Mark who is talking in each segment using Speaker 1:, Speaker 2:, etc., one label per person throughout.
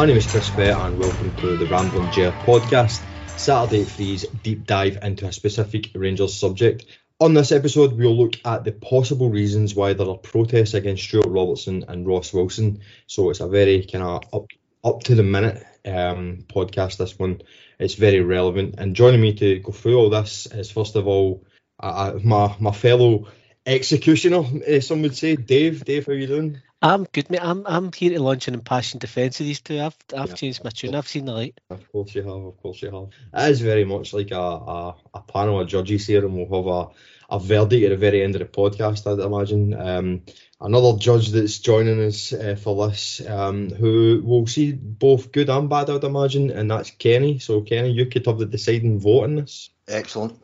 Speaker 1: My name is Chris Fair and welcome to the Rambling Ger podcast, Saturday Three's deep dive into a specific Rangers subject. On this episode, we'll look at the possible reasons why there are protests against Stewart Robertson and Ross Wilson. So it's a very kind of up, up to the minute um, podcast, this one. It's very relevant. And joining me to go through all this is, first of all, uh, my, my fellow executioner, uh, some would say. Dave, Dave, how are you doing?
Speaker 2: I'm good, mate. I'm I'm here to launch an impassioned defence of these two. I've I've yeah. changed my tune. I've seen the light.
Speaker 1: Of course you have. Of course you have. It is very much like a, a, a panel of judges here, and we'll have a, a verdict at the very end of the podcast. I'd imagine. Um, another judge that's joining us uh, for this, um, who will see both good and bad, I'd imagine, and that's Kenny. So Kenny, you could have the deciding vote in this.
Speaker 3: Excellent.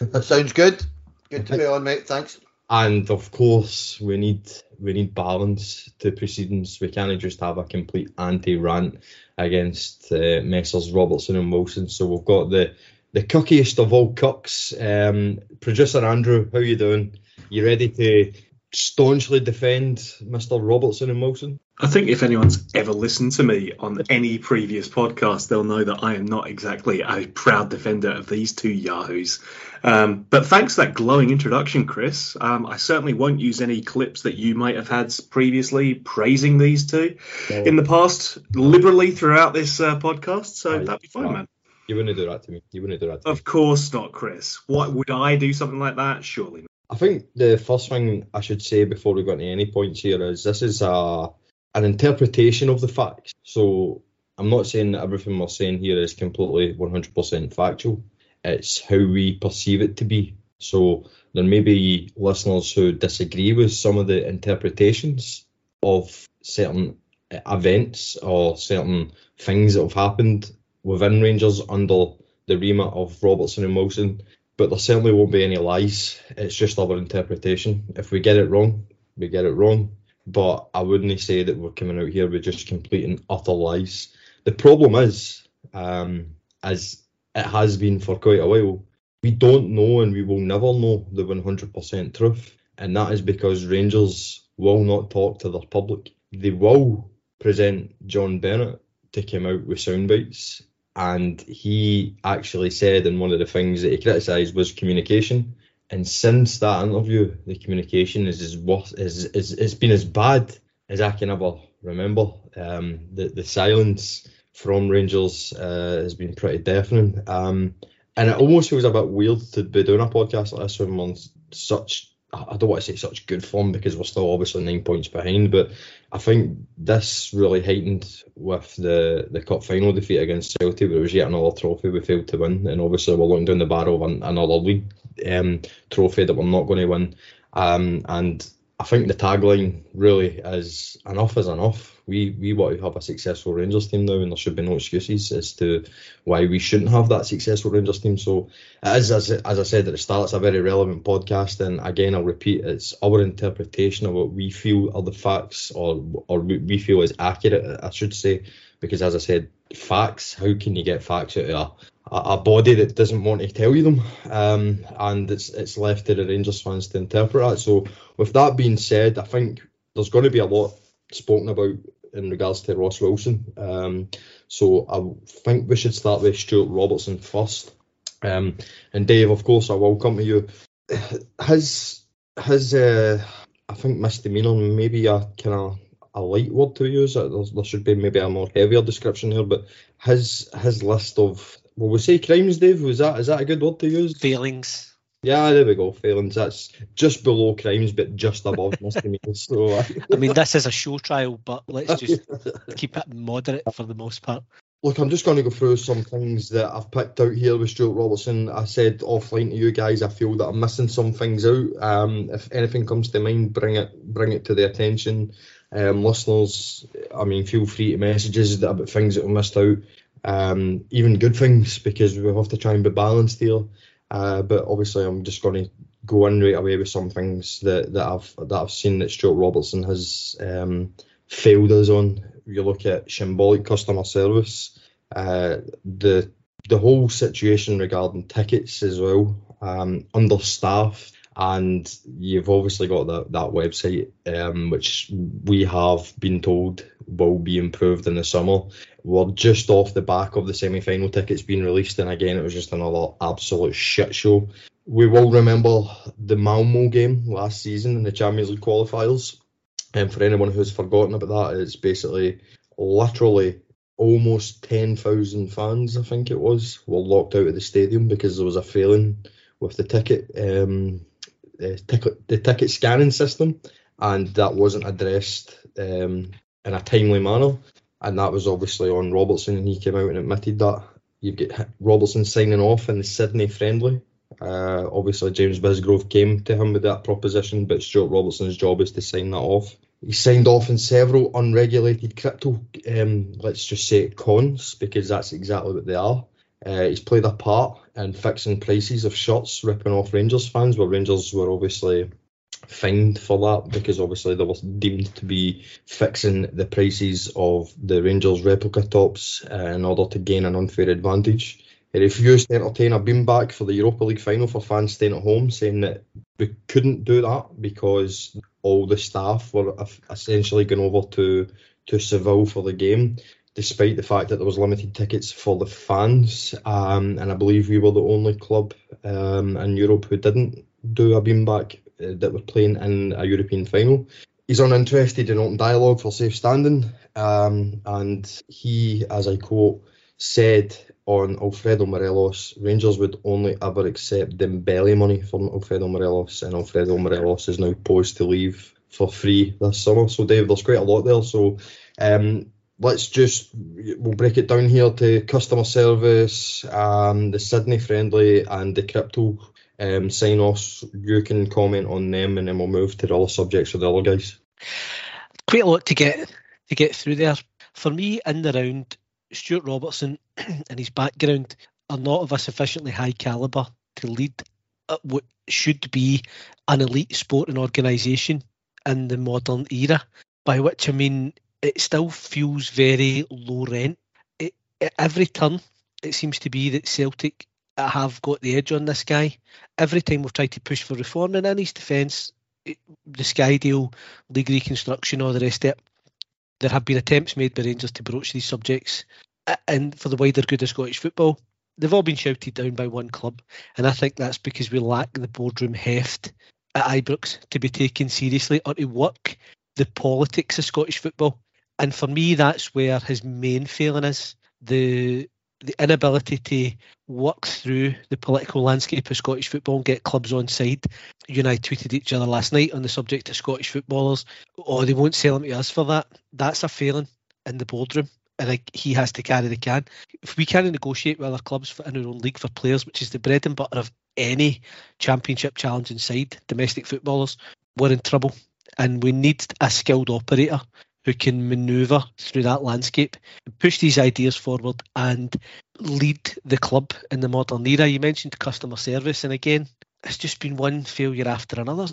Speaker 3: That sounds good. Good to be on, mate. Thanks.
Speaker 1: And of course, we need we need balance to proceedings. We can't just have a complete anti-rant against uh, Messrs Robertson and Wilson. So we've got the the cookiest of all cooks, um, producer Andrew. How you doing? You ready to staunchly defend Mr. Robertson and Wilson?
Speaker 4: I think if anyone's ever listened to me on any previous podcast, they'll know that I am not exactly a proud defender of these two yahoos. Um, but thanks for that glowing introduction, Chris. Um, I certainly won't use any clips that you might have had previously praising these two yeah. in the past liberally throughout this uh, podcast. So that'd be fine, man.
Speaker 1: You wouldn't do that to me. You wouldn't do that.
Speaker 4: of
Speaker 1: me.
Speaker 4: course not, Chris. What would I do something like that? Surely. Not.
Speaker 1: I think the first thing I should say before we go into any points here is this is a an interpretation of the facts. So I'm not saying that everything we're saying here is completely 100% factual. It's how we perceive it to be. So there may be listeners who disagree with some of the interpretations of certain events or certain things that have happened within Rangers under the remit of Robertson and Wilson. But there certainly won't be any lies. It's just our interpretation. If we get it wrong, we get it wrong but I wouldn't say that we're coming out here with just complete and utter lies. The problem is, um, as it has been for quite a while, we don't know and we will never know the 100% truth. And that is because Rangers will not talk to their public. They will present John Bennett to come out with sound bites. And he actually said, and one of the things that he criticised was communication. And since that interview, the communication is as worse is it's been as bad as I can ever remember. Um, the the silence from Rangers uh, has been pretty deafening. Um, and it almost feels a bit weird to be doing a podcast like this when we're on such I don't want to say such good form because we're still obviously nine points behind, but I think this really heightened with the, the cup final defeat against Celtic, where it was yet another trophy we failed to win, and obviously we're looking down the barrel of another league um, trophy that we're not going to win. Um, and I think the tagline really is enough is enough. We we want to have a successful Rangers team now, and there should be no excuses as to why we shouldn't have that successful Rangers team. So, as as, as I said at the start, it's a very relevant podcast, and again, I'll repeat, it's our interpretation of what we feel are the facts, or or we feel is accurate, I should say, because as I said, facts. How can you get facts out of a, body that doesn't want to tell you them? Um, and it's it's left to the Rangers fans to interpret that. So with that being said, I think there's going to be a lot spoken about in regards to Ross Wilson. Um, so I think we should start with Stewart Robertson first. Um, and Dave, of course, I welcome to you. His his uh, I think misdemeanor maybe a kind of a light word to use. There, there should be maybe a more heavier description here, but his his list of well, we say crimes, Dave. Was that is that a good word to use?
Speaker 2: Failings.
Speaker 1: Yeah, there we go. Failings. That's just below crimes, but just above misdemeanors. So,
Speaker 2: uh, I mean, this is a show trial, but let's just keep it moderate for the most part.
Speaker 1: Look, I'm just going to go through some things that I've picked out here with Stewart Robertson. I said offline to you guys, I feel that I'm missing some things out. Um, if anything comes to mind, bring it, bring it to the attention. Um, listeners, I mean, feel free to messages us about things that we missed out, um, even good things, because we have to try and be balanced here. Uh, but obviously, I'm just going to go in right away with some things that, that I've that I've seen that Stewart Robertson has um, failed us on. You look at symbolic customer service, uh, the the whole situation regarding tickets as well, um, understaff, and you've obviously got that, that website, um, which we have been told will be improved in the summer. We're just off the back of the semi final tickets being released, and again, it was just another absolute shit show. We will remember the Malmo game last season in the Champions League qualifiers. And for anyone who's forgotten about that, it's basically literally almost 10,000 fans, I think it was, were locked out of the stadium because there was a failing with the ticket um, the ticket the ticket scanning system, and that wasn't addressed um, in a timely manner, and that was obviously on Robertson, and he came out and admitted that. You get Robertson signing off in the Sydney friendly. Uh, obviously, James Bisgrove came to him with that proposition, but Stewart Robertson's job is to sign that off. He signed off in several unregulated crypto, um, let's just say cons, because that's exactly what they are. Uh, he's played a part in fixing prices of shots ripping off Rangers fans, where Rangers were obviously fined for that because obviously they were deemed to be fixing the prices of the Rangers replica tops uh, in order to gain an unfair advantage. He refused to entertain a beanbag for the Europa League final for fans staying at home, saying that we couldn't do that because all the staff were essentially going over to to Seville for the game despite the fact that there was limited tickets for the fans. Um, and I believe we were the only club um, in Europe who didn't do a beanbag uh, that were playing in a European final. He's uninterested in open dialogue for safe standing, um, and he, as I quote, said on Alfredo Morelos, Rangers would only ever accept Dembele money from Alfredo Morelos, and Alfredo Morelos is now poised to leave for free this summer. So, Dave, there's quite a lot there. So, um, let's just we'll break it down here to customer service, um, the Sydney friendly, and the crypto um, sign offs. You can comment on them, and then we'll move to the other subjects with the other guys.
Speaker 2: Quite a lot to get to get through there. For me, in the round, Stewart Robertson and his background are not of a sufficiently high calibre to lead what should be an elite sporting organisation in the modern era. By which I mean it still feels very low rent. It, every turn, it seems to be that Celtic have got the edge on this guy. Every time we've tried to push for reform, in his defence, the Sky deal, league reconstruction, all the rest of it, there have been attempts made by Rangers to broach these subjects, and for the wider good of Scottish football, they've all been shouted down by one club, and I think that's because we lack the boardroom heft at Ibrox to be taken seriously or to work the politics of Scottish football. And for me, that's where his main failing is the the inability to work through the political landscape of Scottish football and get clubs on side. You and I tweeted each other last night on the subject of Scottish footballers. Oh, they won't sell them to us for that. That's a failing in the boardroom. And he has to carry the can. If we can't negotiate with other clubs for, in our own league for players, which is the bread and butter of any championship challenge inside domestic footballers, we're in trouble. And we need a skilled operator who can manoeuvre through that landscape, push these ideas forward, and lead the club in the modern era. You mentioned customer service, and again, it's just been one failure after another.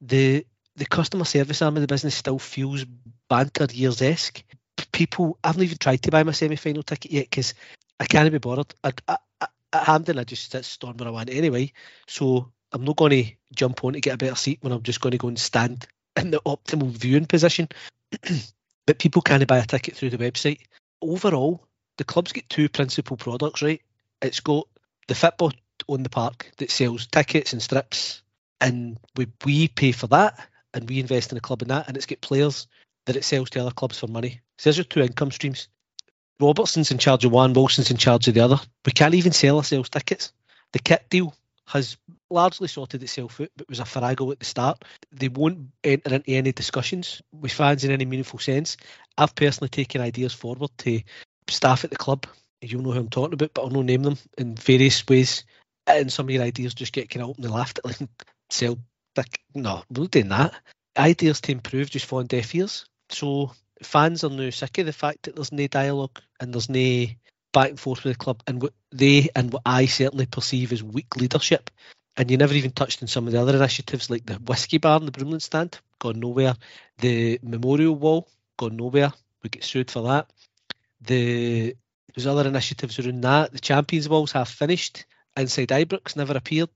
Speaker 2: The the customer service arm of the business still feels banter years esque. People, I haven't even tried to buy my semi final ticket yet because I can't be bothered. I, I, I, at Hampden, I just sit storm where I want anyway. So I'm not going to jump on to get a better seat when I'm just going to go and stand in the optimal viewing position. but people can't buy a ticket through the website. Overall, the club's got two principal products, right? It's got the football on the park that sells tickets and strips, and we, we pay for that and we invest in the club in that, and it's got players that it sells to other clubs for money. So there's your two income streams. Robertson's in charge of one, Wilson's in charge of the other. We can't even sell ourselves tickets. The kit deal has largely sorted itself out, but was a farrago at the start. They won't enter into any discussions with fans in any meaningful sense. I've personally taken ideas forward to staff at the club. You'll know who I'm talking about, but I'll not name them in various ways. And some of your ideas just get kind of open and laughed at, like sell. Like, no, we're not doing that. Ideas to improve just fall on deaf ears. So fans are now sick of the fact that there's no dialogue and there's no back and forth with the club and what they and what I certainly perceive as weak leadership. And you never even touched on some of the other initiatives like the whiskey bar and the Broomloan stand, gone nowhere. The memorial wall, gone nowhere. We get sued for that. The there's other initiatives around that. The champions walls half finished. Inside Ibrox never appeared.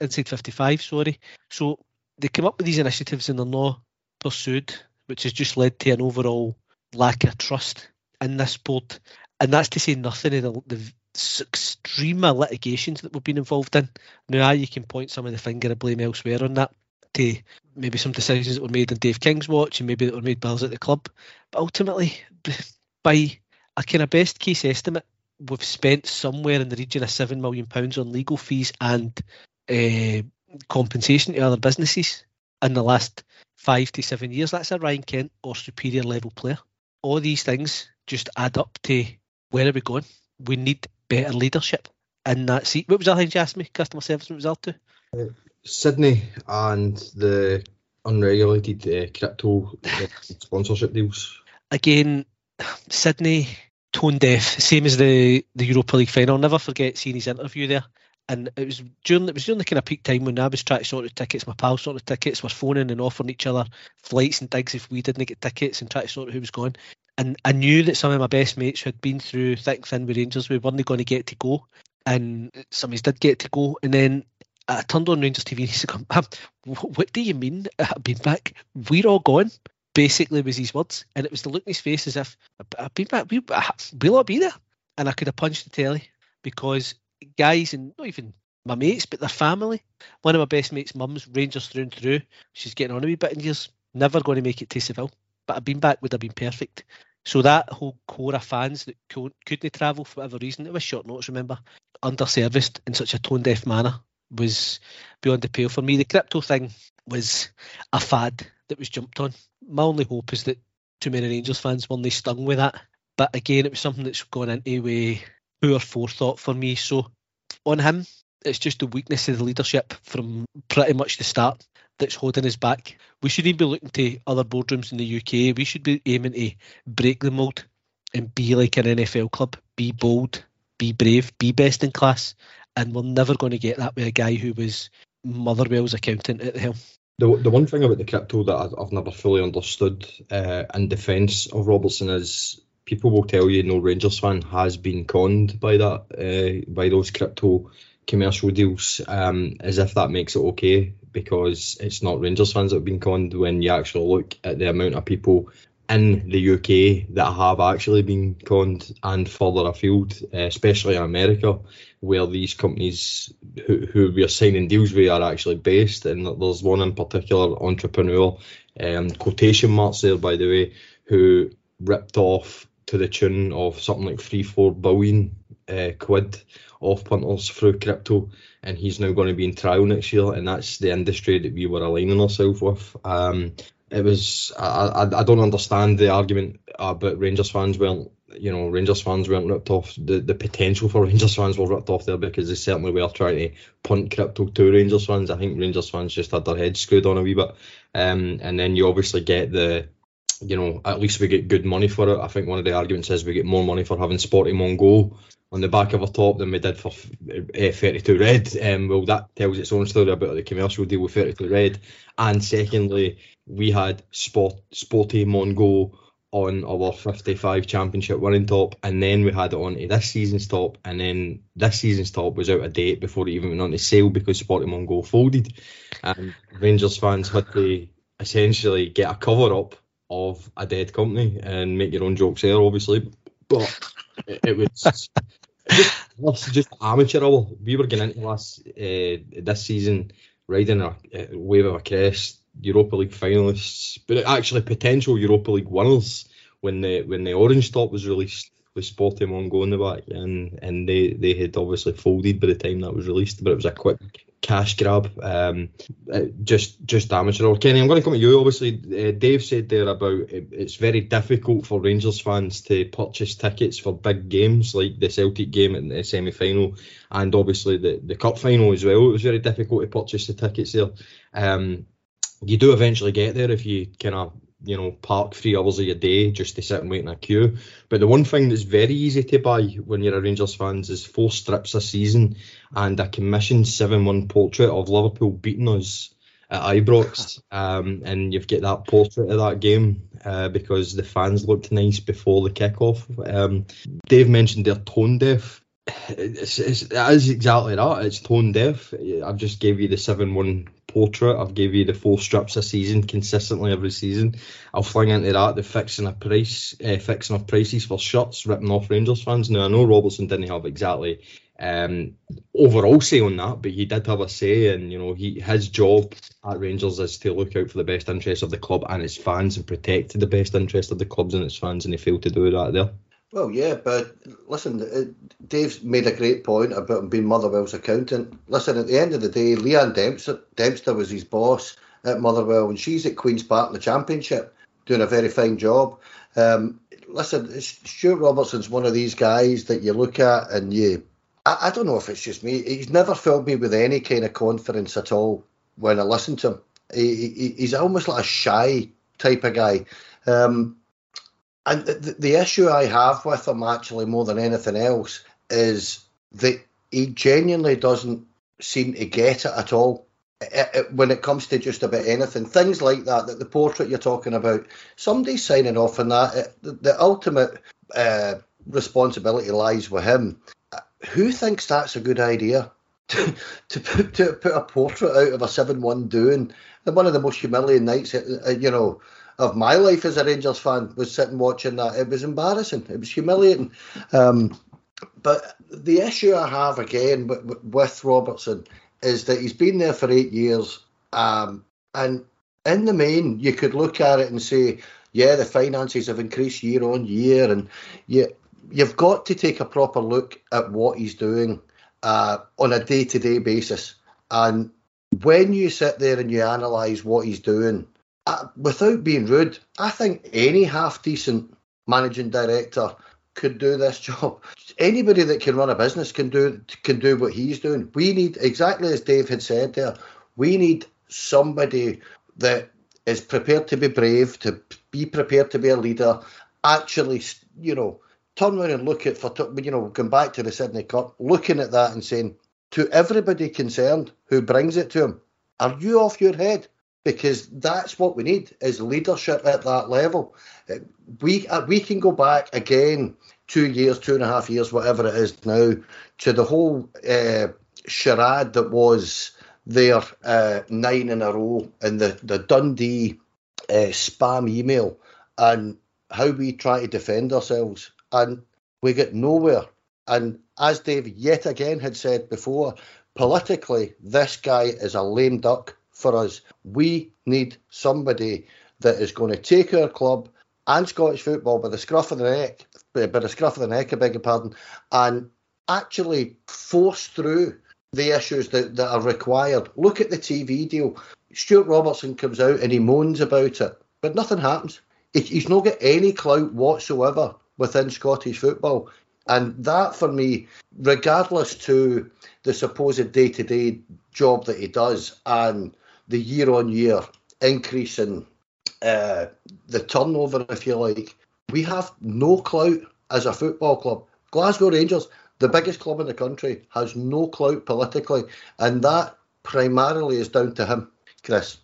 Speaker 2: inside 55. Sorry. So they came up with these initiatives and they're not pursued, which has just led to an overall lack of trust in this sport. And that's to say nothing of the, the extreme litigations that we've been involved in. Now you can point some of the finger of blame elsewhere on that to maybe some decisions that were made in Dave King's watch and maybe that were made by us at the club. But ultimately, by a kind of best case estimate, we've spent somewhere in the region of seven million pounds on legal fees and uh, compensation to other businesses in the last five to seven years. That's a Ryan Kent or superior level player. All these things just add up to where are we going? We need better leadership in that seat. What was that thing you asked me? Customer service result to?
Speaker 1: Uh, Sydney and the unregulated uh, crypto uh, sponsorship deals.
Speaker 2: Again, Sydney tone deaf, same as the the Europa League final. I'll never forget seeing his interview there. And it was during it was during the kind of peak time when I was trying to sort of tickets, my pals sort of tickets, were phoning and offering each other flights and digs if we didn't get tickets and try to sort of who was going. And I knew that some of my best mates had been through thick and thin with Rangers, we weren't going to get to go. And some of us did get to go. And then I turned on Rangers TV and he said, What do you mean? I've been back. We're all gone. Basically, was his words. And it was the look in his face as if, I've been back. We, we'll all be there. And I could have punched the telly because guys, and not even my mates, but their family, one of my best mates' mums, Rangers through and through, she's getting on a wee bit in years, never going to make it to Seville. But I've been back would have been perfect. So that whole core of fans that couldn't travel for whatever reason, it was short notice, remember, underserviced in such a tone deaf manner was beyond the pale for me. The crypto thing was a fad that was jumped on. My only hope is that too many Rangers fans weren't stung with that. But again, it was something that's gone into with poor forethought for me. So on him, it's just the weakness of the leadership from pretty much the start that's holding us back. We shouldn't be looking to other boardrooms in the UK. We should be aiming to break the mold and be like an NFL club. Be bold, be brave, be best in class, and we're never going to get that with a guy who was Motherwell's accountant at the helm.
Speaker 1: The, the one thing about the crypto that I've never fully understood uh, in defence of Robertson is people will tell you no Rangers fan has been conned by that uh, by those crypto commercial deals um, as if that makes it okay because it's not Rangers fans that have been conned when you actually look at the amount of people in the UK that have actually been conned and further afield, especially in America, where these companies who, who we are signing deals with are actually based. And there's one in particular entrepreneur, um, quotation marks there by the way, who ripped off to the tune of something like three, four billion uh, quid off punters through crypto, and he's now going to be in trial next year, and that's the industry that we were aligning ourselves with. Um, it was I, I, I don't understand the argument about Rangers fans weren't you know Rangers fans weren't ripped off. The the potential for Rangers fans were ripped off there because they certainly were trying to punt crypto to Rangers fans. I think Rangers fans just had their heads screwed on a wee bit, um, and then you obviously get the you know, at least we get good money for it. I think one of the arguments is we get more money for having Sportemon Go on the back of a top than we did for uh, 32 Red. Um, well, that tells its own story about the commercial deal with 32 Red. And secondly, we had Sport Sportemon Go on our 55 championship winning top, and then we had it on to this season's top, and then this season's top was out of date before it even went on to sale because Sportemon Go folded, and Rangers fans had to essentially get a cover up of a dead company and make your own jokes there, obviously. But it, it was just, just amateur hour. We were getting into last uh, this season riding a, a wave of a crest, Europa League finalists, but actually potential Europa League winners when the when the orange top was released with Sportemon Go in the back, and and they they had obviously folded by the time that was released, but it was a quick cash grab. Um, uh, just just amateur. Or Kenny, I'm going to come to you. Obviously, uh, Dave said there about it, it's very difficult for Rangers fans to purchase tickets for big games like the Celtic game in the semi final, and obviously the the cup final as well. It was very difficult to purchase the tickets there. Um, you do eventually get there if you kind of you know, park three hours of your day just to sit and wait in a queue. But the one thing that's very easy to buy when you're a Rangers fans is four strips a season and a commissioned 7 1 portrait of Liverpool beating us at Ibrox. Um, and you've got that portrait of that game uh, because the fans looked nice before the kickoff. Um, Dave mentioned they're tone deaf. it's, it's, it is exactly that. It's tone deaf. I've just gave you the seven-one portrait. I've gave you the four strips a season consistently every season. I'll fling into that the fixing of price, uh, fixing of prices for shirts, ripping off Rangers fans. Now I know Robertson didn't have exactly um, overall say on that, but he did have a say, and you know he his job at Rangers is to look out for the best interests of the club and its fans and protect the best interest of the clubs and its fans, and he failed to do that there.
Speaker 3: Well, yeah, but listen, uh, Dave's made a great point about him being Motherwell's accountant. Listen, at the end of the day, Leanne Dempster, Dempster was his boss at Motherwell, and she's at Queen's Park in the Championship, doing a very fine job. Um, listen, Stewart Robertson's one of these guys that you look at and you, I, I, don't know if it's just me, he's never filled me with any kind of confidence at all when I listen to him. He, he, he's almost like a shy type of guy. Um, and the, the issue I have with him, actually, more than anything else, is that he genuinely doesn't seem to get it at all when it comes to just about anything. Things like that, that the portrait you're talking about, somebody signing off on that. The, ultimate uh, responsibility lies with him. Who thinks that's a good idea? to, put, to put a portrait out of a 7 1 doing one of the most humiliating nights, uh, you know, of my life as a Rangers fan was sitting watching that. It was embarrassing. It was humiliating. Um, but the issue I have again with, with, Robertson is that he's been there for eight years, um, and in the main, you could look at it and say, yeah, the finances have increased year on year, and you, you've got to take a proper look at what he's doing uh, on a day-to-day basis. And when you sit there and you analyse what he's doing, uh, without being rude, I think any half decent managing director could do this job. Anybody that can run a business can do can do what he's doing. We need exactly as Dave had said there. We need somebody that is prepared to be brave, to be prepared to be a leader. Actually, you know, turn around and look at for you know, going back to the Sydney Cup, looking at that and saying to everybody concerned who brings it to him, are you off your head? Because that's what we need is leadership at that level. We uh, we can go back again two years, two and a half years, whatever it is now, to the whole uh, charade that was there uh, nine in a row and the the Dundee uh, spam email and how we try to defend ourselves and we get nowhere. And as Dave yet again had said before, politically this guy is a lame duck for us. We need somebody that is going to take our club and Scottish football by the scruff of the neck, by the scruff of the neck, I beg your pardon, and actually force through the issues that, that are required. Look at the TV deal. Stewart Robertson comes out and he moans about it, but nothing happens. He's not got any clout whatsoever within Scottish football. And that, for me, regardless to the supposed day to day job that he does and the year on year increase in uh, the turnover, if you like. We have no clout as a football club. Glasgow Rangers, the biggest club in the country, has no clout politically, and that primarily is down to him, Chris.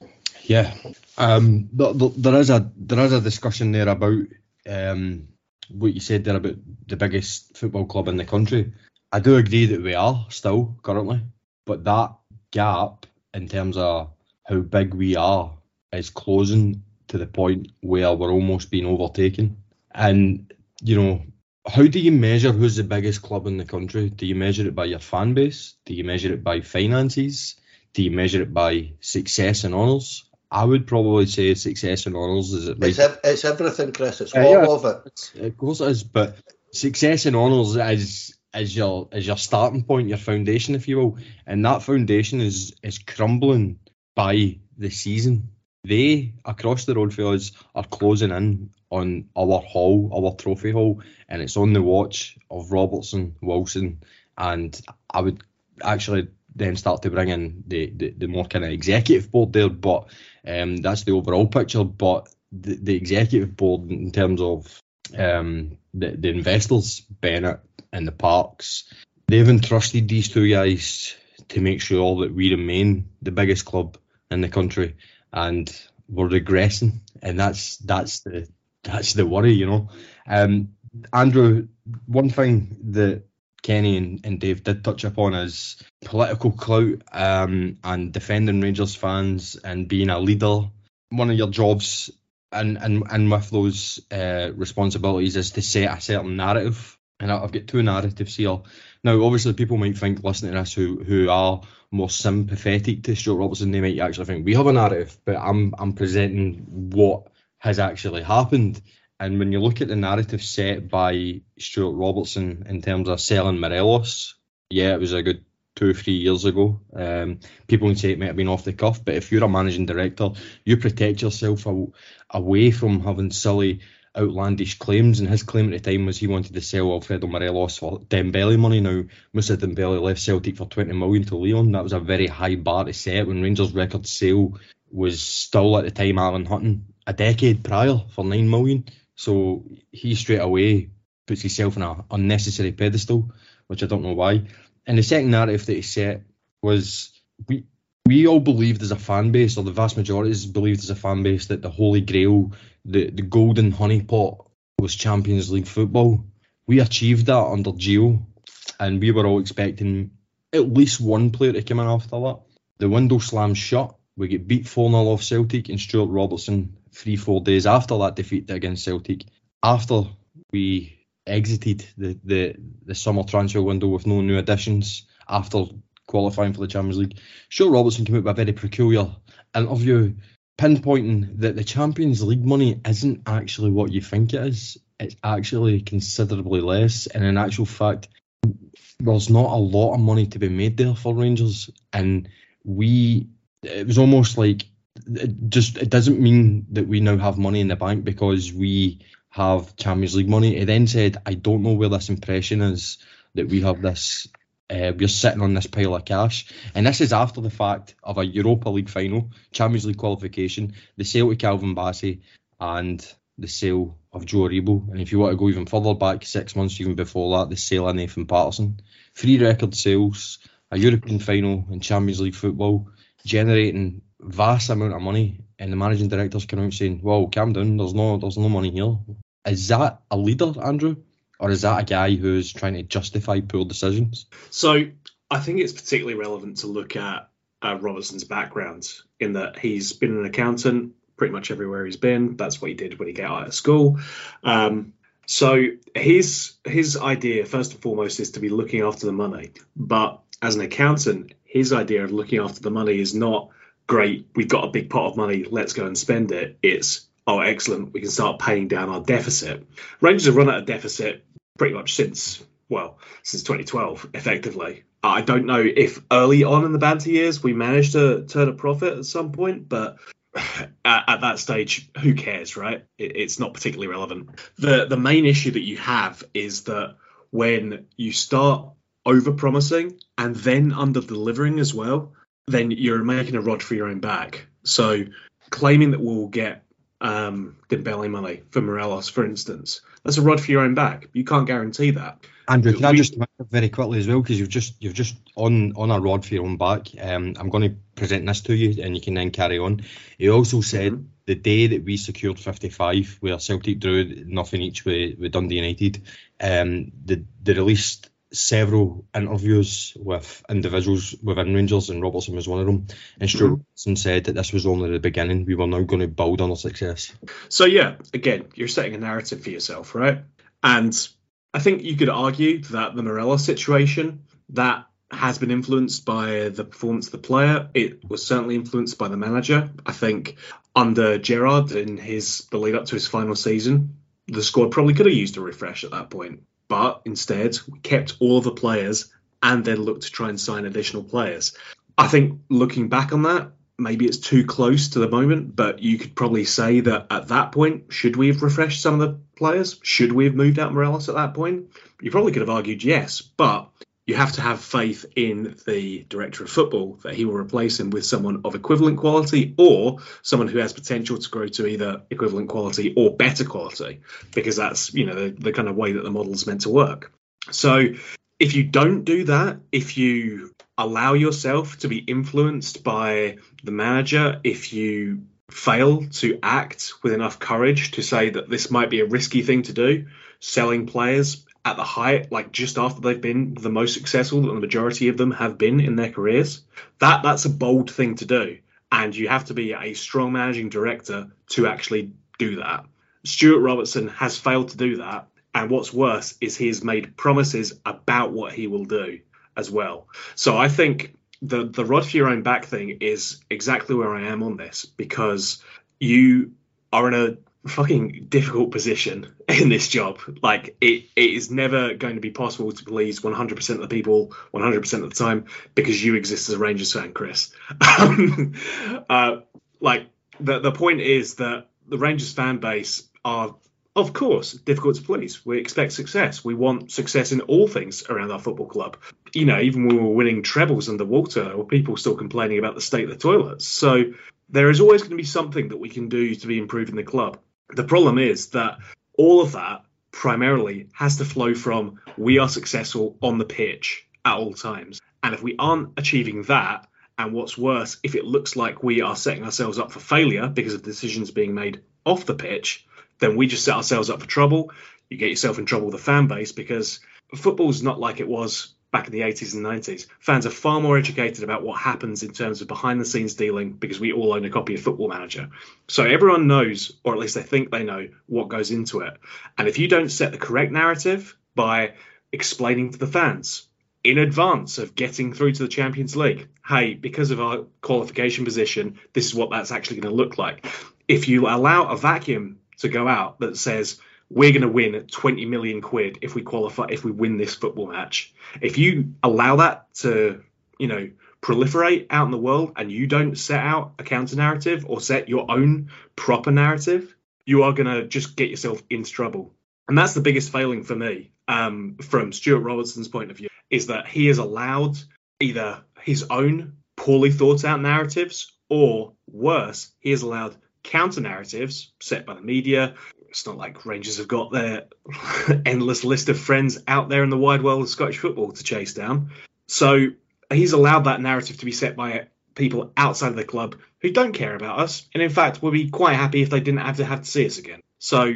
Speaker 1: Yeah, um, there is a there is a discussion there about um, what you said there about the biggest football club in the country. I do agree that we are still currently, but that gap in terms of how big we are is closing to the point where we're almost being overtaken. And, you know, how do you measure who's the biggest club in the country? Do you measure it by your fan base? Do you measure it by finances? Do you measure it by success and honours? I would probably say success and honours is it.
Speaker 3: It's, ev- it's everything, Chris. It's all yeah, of it.
Speaker 1: Of course it is, but success and honours is is your is your starting point, your foundation, if you will, and that foundation is is crumbling by the season. They across the road for us are closing in on our hall, our trophy hall, and it's on the watch of Robertson, Wilson, and I would actually then start to bring in the, the, the more kind of executive board there, but um, that's the overall picture. But the, the executive board, in terms of um, the, the investors, Bennett and the Parks, they've entrusted these two guys to make sure that we remain the biggest club in the country, and we're regressing, and that's that's the that's the worry, you know. Um, Andrew, one thing that Kenny and, and Dave did touch upon is political clout um, and defending Rangers fans and being a leader. One of your jobs and and, and with those uh, responsibilities is to set a certain narrative. And I've got two narratives here. Now, obviously, people might think listening to this who who are more sympathetic to Stewart Robertson, they might actually think we have a narrative, but I'm I'm presenting what has actually happened. And when you look at the narrative set by Stewart Robertson in terms of selling Morelos, yeah, it was a good two or three years ago. Um, people can say it might have been off the cuff, but if you're a managing director, you protect yourself away from having silly, outlandish claims. And his claim at the time was he wanted to sell Alfredo Morelos for Dembele money. Now, Moussa Dembele left Celtic for 20 million to Lyon. That was a very high bar to set when Rangers' record sale was still at the time Alan Hutton a decade prior for 9 million. So he straight away puts himself on an unnecessary pedestal, which I don't know why. And the second narrative that he set was we we all believed as a fan base, or the vast majority believed as a fan base, that the holy grail, the, the golden honeypot was Champions League football. We achieved that under Gio, and we were all expecting at least one player to come in after that. The window slammed shut. We get beat 4 0 off Celtic, and Stewart Robertson three, four days after that defeat against Celtic, after we exited the, the, the summer transfer window with no new additions, after qualifying for the Champions League, Stewart Robertson came out with a very peculiar interview pinpointing that the Champions League money isn't actually what you think it is. It's actually considerably less, and in actual fact, there's not a lot of money to be made there for Rangers. And we, it was almost like it just it doesn't mean that we now have money in the bank because we have Champions League money. He then said, I don't know where this impression is that we have this uh, we're sitting on this pile of cash. And this is after the fact of a Europa League final, Champions League qualification, the sale to Calvin Bassey, and the sale of Joe Aribo. And if you want to go even further back, six months even before that, the sale of Nathan Patterson. Three record sales, a European final in Champions League football, generating vast amount of money, and the managing director's coming out saying, "Well, calm down. There's no, there's no money here." Is that a leader, Andrew, or is that a guy who's trying to justify poor decisions?
Speaker 4: So I think it's particularly relevant to look at uh, Robertson's background in that he's been an accountant pretty much everywhere he's been. That's what he did when he got out of school. Um, so his his idea, first and foremost, is to be looking after the money. But as an accountant, his idea of looking after the money is not great, we've got a big pot of money, let's go and spend it. It's, oh, excellent, we can start paying down our deficit. Rangers have run at a deficit pretty much since, well, since 2012, effectively. I don't know if early on in the banter years we managed to turn a profit at some point, but at, at that stage, who cares, right? It, it's not particularly relevant. The the main issue that you have is that when you start over promising and then under delivering as well, then you're making a rod for your own back. So claiming that we'll get um, Dembele money for Morelos, for instance, that's a rod for your own back. You can't guarantee that.
Speaker 1: Andrew, can we, I just very quickly as well because you've just you've just on on a rod for your own back. Um, I'm going to present this to you, and you can then carry on. He also said mm-hmm. the day that we secured 55, where Celtic drew nothing each with, with Dundee United, um, the the released several interviews with individuals within Rangers, and Robertson was one of them. And Stewart mm-hmm. Robertson said that this was only the beginning. We were now going to build on our success.
Speaker 4: So, yeah, again, you're setting a narrative for yourself, right? And I think you could argue that the Morelos situation, that has been influenced by the performance of the player. It was certainly influenced by the manager. I think under Gerrard in his the lead up to his final season, the squad probably could have used a refresh at that point but instead we kept all the players and then looked to try and sign additional players. I think looking back on that, maybe it's too close to the moment, but you could probably say that at that point, should we have refreshed some of the players? Should we have moved out Morelos at that point? You probably could have argued yes, but you have to have faith in the director of football that he will replace him with someone of equivalent quality or someone who has potential to grow to either equivalent quality or better quality because that's you know the, the kind of way that the model is meant to work. So if you don't do that if you allow yourself to be influenced by the manager if you fail to act with enough courage to say that this might be a risky thing to do selling players at the height, like just after they've been the most successful that the majority of them have been in their careers. That that's a bold thing to do, and you have to be a strong managing director to actually do that. Stewart Robertson has failed to do that, and what's worse is he has made promises about what he will do as well. So I think the the rod for your own back thing is exactly where I am on this because you are in a fucking difficult position in this job. Like it, it is never going to be possible to please 100% of the people 100% of the time because you exist as a Rangers fan, Chris. Uh, like the the point is that the Rangers fan base are of course, difficult to please. We expect success. We want success in all things around our football club. You know, even when we were winning trebles under Walter, there were people still complaining about the state of the toilets. So there is always going to be something that we can do to be improving the club. The problem is that all of that primarily has to flow from we are successful on the pitch at all times. And if we aren't achieving that, and what's worse, if it looks like we are setting ourselves up for failure because of decisions being made off the pitch, then we just set ourselves up for trouble. You get yourself in trouble with the fan base because football's not like it was back in the 80s and 90s. Fans are far more educated about what happens in terms of behind the scenes dealing because we all own a copy of Football Manager. So everyone knows, or at least they think they know, what goes into it. And if you don't set the correct narrative by explaining to the fans in advance of getting through to the Champions League, hey, because of our qualification position, this is what that's actually going to look like. If you allow a vacuum to go out that says we're going to win 20 million quid if we qualify if we win this football match if you allow that to you know proliferate out in the world and you don't set out a counter narrative or set your own proper narrative you are going to just get yourself into trouble and that's the biggest failing for me um, from stewart robertson's point of view is that he has allowed either his own poorly thought out narratives or worse he has allowed counter narratives set by the media. It's not like Rangers have got their endless list of friends out there in the wide world of Scottish football to chase down. So he's allowed that narrative to be set by people outside of the club who don't care about us, and in fact would be quite happy if they didn't have to have to see us again. So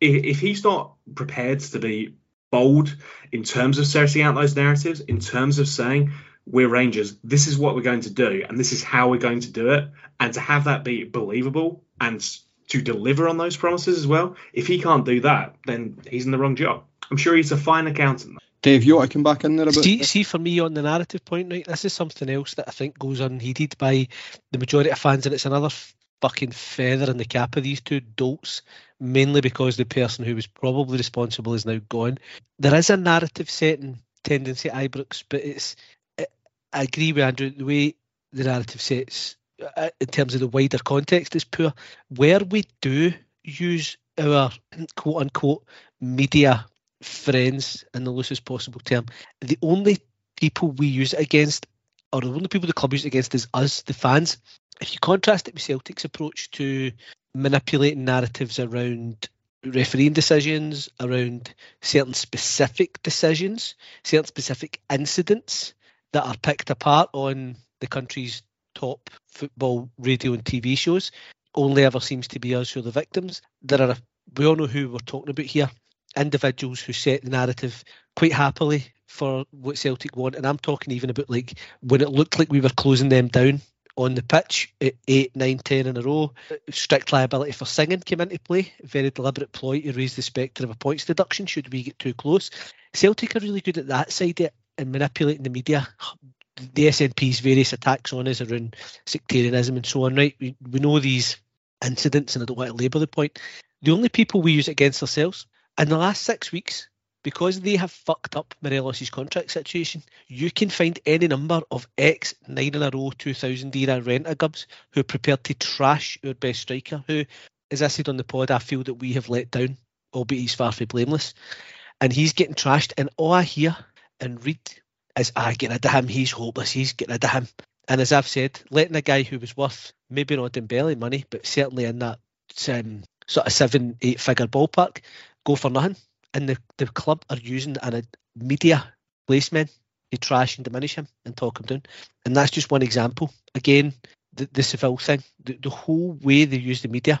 Speaker 4: if, he's not prepared to be bold in terms of setting out those narratives, in terms of saying we're Rangers, this is what we're going to do, and this is how we're going to do it, and to have that be believable and to deliver on those promises as well. If he can't do that, then he's in the wrong job. I'm sure he's a fine accountant.
Speaker 5: Dave, you want to come back in there a bit?
Speaker 2: See, see, for me on the narrative point, right, this is something else that I think goes unheeded by the majority of fans, and it's another fucking feather in the cap of these two dolts, mainly because the person who was probably responsible is now gone. There is a narrative setting tendency at Ibrox, but it's I agree with Andrew. The way the narrative sets uh, in terms of the wider context is poor. Where we do use our quote unquote media friends in the loosest possible term, the only people we use it against, or the only people the club use it against, is us, the fans. If you contrast it with Celtic's approach to manipulating narratives around refereeing decisions, around certain specific decisions, certain specific incidents that are picked apart on the country's top football radio and TV shows only ever seems to be us who are the victims. There are, we all know who we're talking about here, individuals who set the narrative quite happily for what Celtic want. And I'm talking even about like when it looked like we were closing them down on the pitch at 8, 9, 10 in a row. Strict liability for singing came into play. Very deliberate ploy to raise the spectre of a points deduction should we get too close. Celtic are really good at that side and manipulating the media the SNP's various attacks on us around sectarianism and so on, right? We, we know these incidents, and I don't want to labour the point. The only people we use against ourselves in the last six weeks, because they have fucked up Morelos' contract situation, you can find any number of ex nine in a row 2000 era rent a gubs who are prepared to trash our best striker, who, as I said on the pod, I feel that we have let down, albeit he's far from blameless. And he's getting trashed, and all I hear and read is I ah, get rid of him, he's hopeless, he's getting rid of him. And as I've said, letting a guy who was worth maybe not Dembele money, but certainly in that um, sort of seven, eight figure ballpark, go for nothing. And the, the club are using a media placement to trash and diminish him and talk him down. And that's just one example. Again, the, the Seville thing, the, the whole way they use the media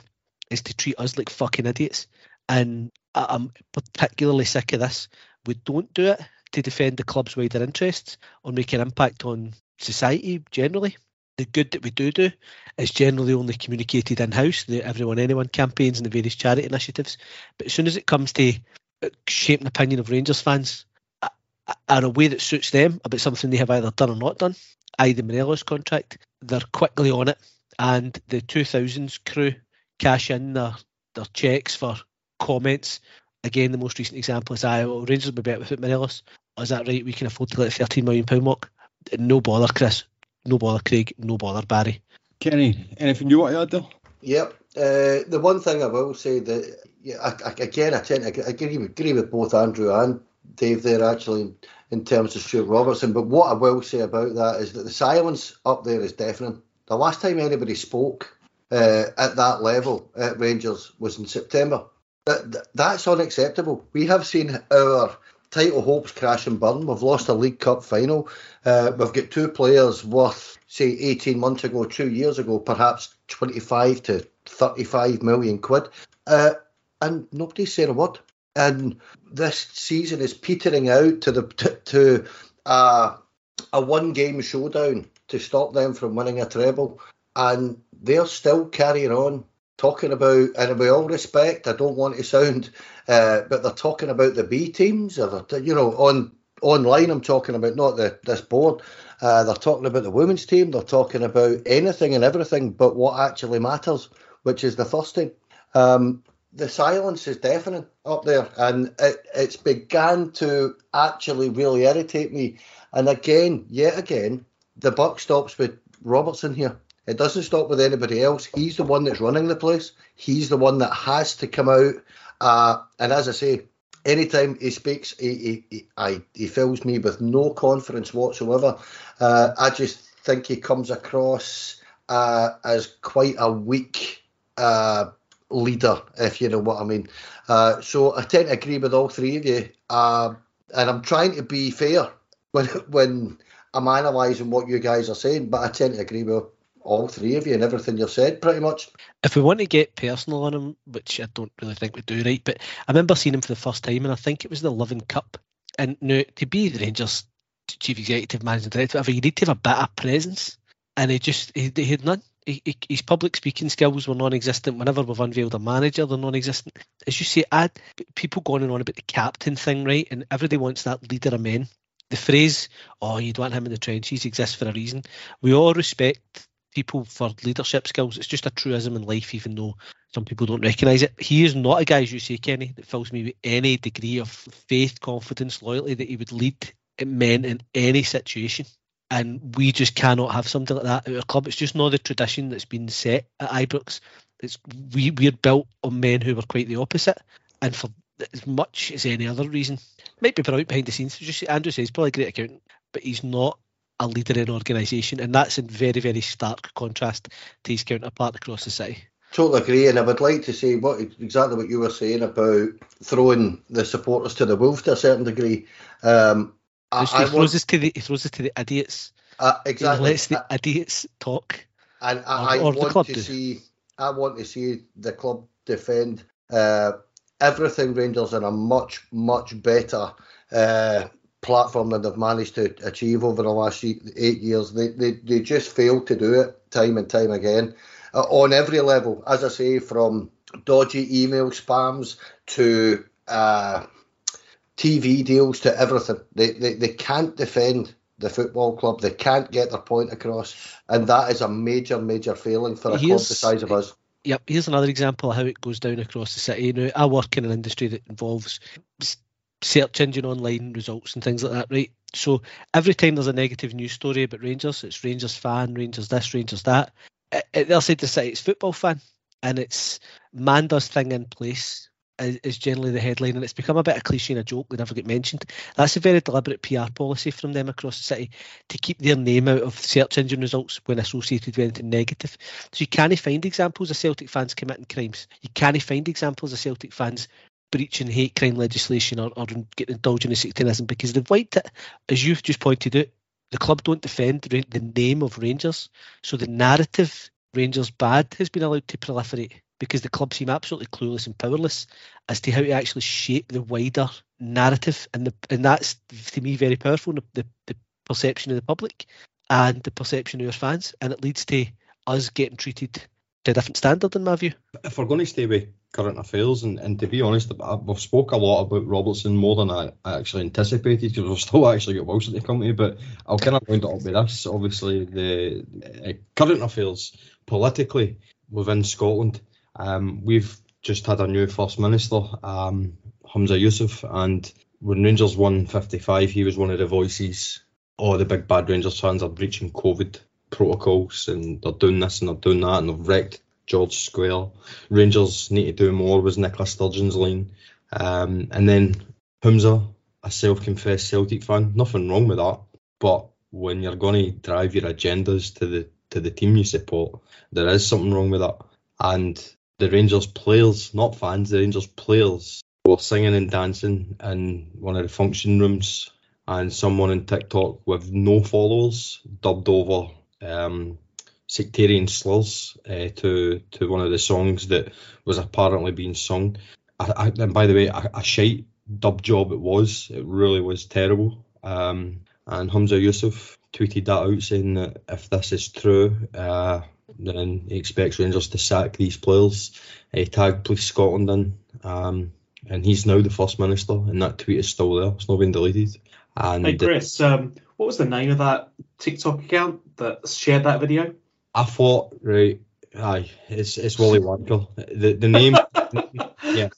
Speaker 2: is to treat us like fucking idiots. And I'm particularly sick of this we don't do it to defend the club's wider interests or make an impact on society generally. The good that we do do is generally only communicated in house, the Everyone Anyone campaigns and the various charity initiatives. But as soon as it comes to uh, shaping the opinion of Rangers fans in a way that suits them about something they have either done or not done, i.e., the Morelos contract, they're quickly on it. And the 2000s crew cash in their, their checks for comments. Again, the most recent example is I, well, Rangers will be better without Morelos. Is that right? We can afford to let £13 million walk. No bother, Chris. No bother, Craig. No bother, Barry.
Speaker 5: Kenny, anything you want to add there?
Speaker 3: Yep. Uh, the one thing I will say that, yeah, I, I, again, I tend to agree, agree with both Andrew and Dave there actually in terms of Stewart Robertson. But what I will say about that is that the silence up there is deafening. The last time anybody spoke uh, at that level at Rangers was in September. That, that, that's unacceptable. We have seen our title hopes crash and burn. We've lost a League Cup final. Uh, we've got two players worth, say, 18 months ago, two years ago, perhaps 25 to 35 million quid. Uh, and nobody's saying a word. And this season is petering out to the to, to uh, a one game showdown to stop them from winning a treble. And they're still carrying on talking about, and with all respect, I don't want to sound, uh, but they're talking about the B teams, or you know, on online. I'm talking about not the this board. Uh, they're talking about the women's team. They're talking about anything and everything, but what actually matters, which is the first team. Um, the silence is deafening up there, and it, it's began to actually really irritate me. And again, yet again, the buck stops with Robertson here. It doesn't stop with anybody else. He's the one that's running the place. He's the one that has to come out. Uh, and as I say, anytime he speaks, he, he, he, he fills me with no confidence whatsoever. Uh, I just think he comes across uh, as quite a weak uh, leader, if you know what I mean. Uh, so I tend to agree with all three of you. Uh, and I'm trying to be fair when when I'm analysing what you guys are saying, but I tend to agree with all three of you and everything you've said, pretty much.
Speaker 2: If we want to get personal on him, which I don't really think we do, right? But I remember seeing him for the first time, and I think it was the Living Cup. And now, to be the Rangers chief executive, managing director, whatever, you need to have a bit of presence. And he just, he, he had none. He, he, his public speaking skills were non-existent. Whenever we've unveiled a manager, they're non-existent. As you say, add people going on about the captain thing, right? And everybody wants that leader of men. The phrase, "Oh, you don't want him in the trenches," exists for a reason. We all respect people for leadership skills. It's just a truism in life, even though some people don't recognise it. He is not a guy, as you say, Kenny, that fills me with any degree of faith, confidence, loyalty that he would lead men in any situation. And we just cannot have something like that at our club. It's just not the tradition that's been set at Ibrox. It's we we're built on men who were quite the opposite, and for as much as any other reason, might be brilliant behind the scenes. Just Andrew says, probably a great accountant, but he's not a leader in organisation, and that's in very, very stark contrast to his counterpart across the city.
Speaker 3: Totally agree, and I would like to say what exactly what you were saying about throwing the supporters to the wolves to a certain degree. Um,
Speaker 2: I, he, I throws us to the, he throws us to the idiots.
Speaker 3: Uh, exactly.
Speaker 2: He lets the uh, idiots talk.
Speaker 3: And I, or, or I want to do. see, I want to see the club defend uh, everything Rangers in a much, much better uh, platform that they've managed to achieve over the last eight years. They, they, they just failed to do it time and time again uh, on every level. As I say, from dodgy email spams to uh, TV deals to everything. They, they, they can't defend the football club. They can't get their point across. And that is a major, major failing for a Here's, club the size of us.
Speaker 2: Yep, here's another example of how it goes down across the city. Now, I work in an industry that involves search engine online results and things like that, right? So every time there's a negative news story about Rangers, it's Rangers fan, Rangers this, Rangers that. It, it, they'll say to say it's football fan, and it's man does thing in place is, is, generally the headline, and it's become a bit of cliche and a joke that never get mentioned. That's a very deliberate PR policy from them across the city to keep their name out of search engine results when associated with anything negative. So you can't find examples of Celtic fans committing crimes. You can't find examples of Celtic fans breaching hate crime legislation or, or getting indulging in sectarianism because they've wiped it, as you've just pointed out. The club don't defend the name of Rangers, so the narrative Rangers bad has been allowed to proliferate because the club seem absolutely clueless and powerless as to how to actually shape the wider narrative, and the and that's to me very powerful. The, the, the perception of the public and the perception of your fans, and it leads to us getting treated to a different standard, in my view.
Speaker 1: If we're going to stay with current affairs, and, and to be honest, we've spoke a lot about Robertson more than I, I actually anticipated because we've still actually got Wilson to come to. But I'll kind of round it up with this. Obviously, the uh, current affairs politically within Scotland, um, we've just had a new first minister, um, Humza Yousaf, and when Rangers won 55, he was one of the voices. Oh, the big bad Rangers fans are breaching COVID protocols and they're doing this and they're doing that and they've wrecked George Square. Rangers need to do more was Nicola Sturgeon's line. Um, and then Humza, a self-confessed Celtic fan, nothing wrong with that. But when you're going to drive your agendas to the to the team you support, there is something wrong with that. And the Rangers players, not fans, the Rangers players were singing and dancing in one of the function rooms, and someone on TikTok with no followers dubbed over um, sectarian slurs uh, to to one of the songs that was apparently being sung. I, I, and by the way, a, a shite dub job it was. It really was terrible. Um, and Humza Yousaf tweeted that out saying that if this is true, uh, then he expects Rangers to sack these players. He tagged Police Scotland in, um, and he's now the first minister, and that tweet is still there. It's not been deleted. And
Speaker 4: hey Chris, um, what was the name of that TikTok account that shared that video?
Speaker 1: I thought, right, aye, it's it's Willie Wanker. The the name, yeah.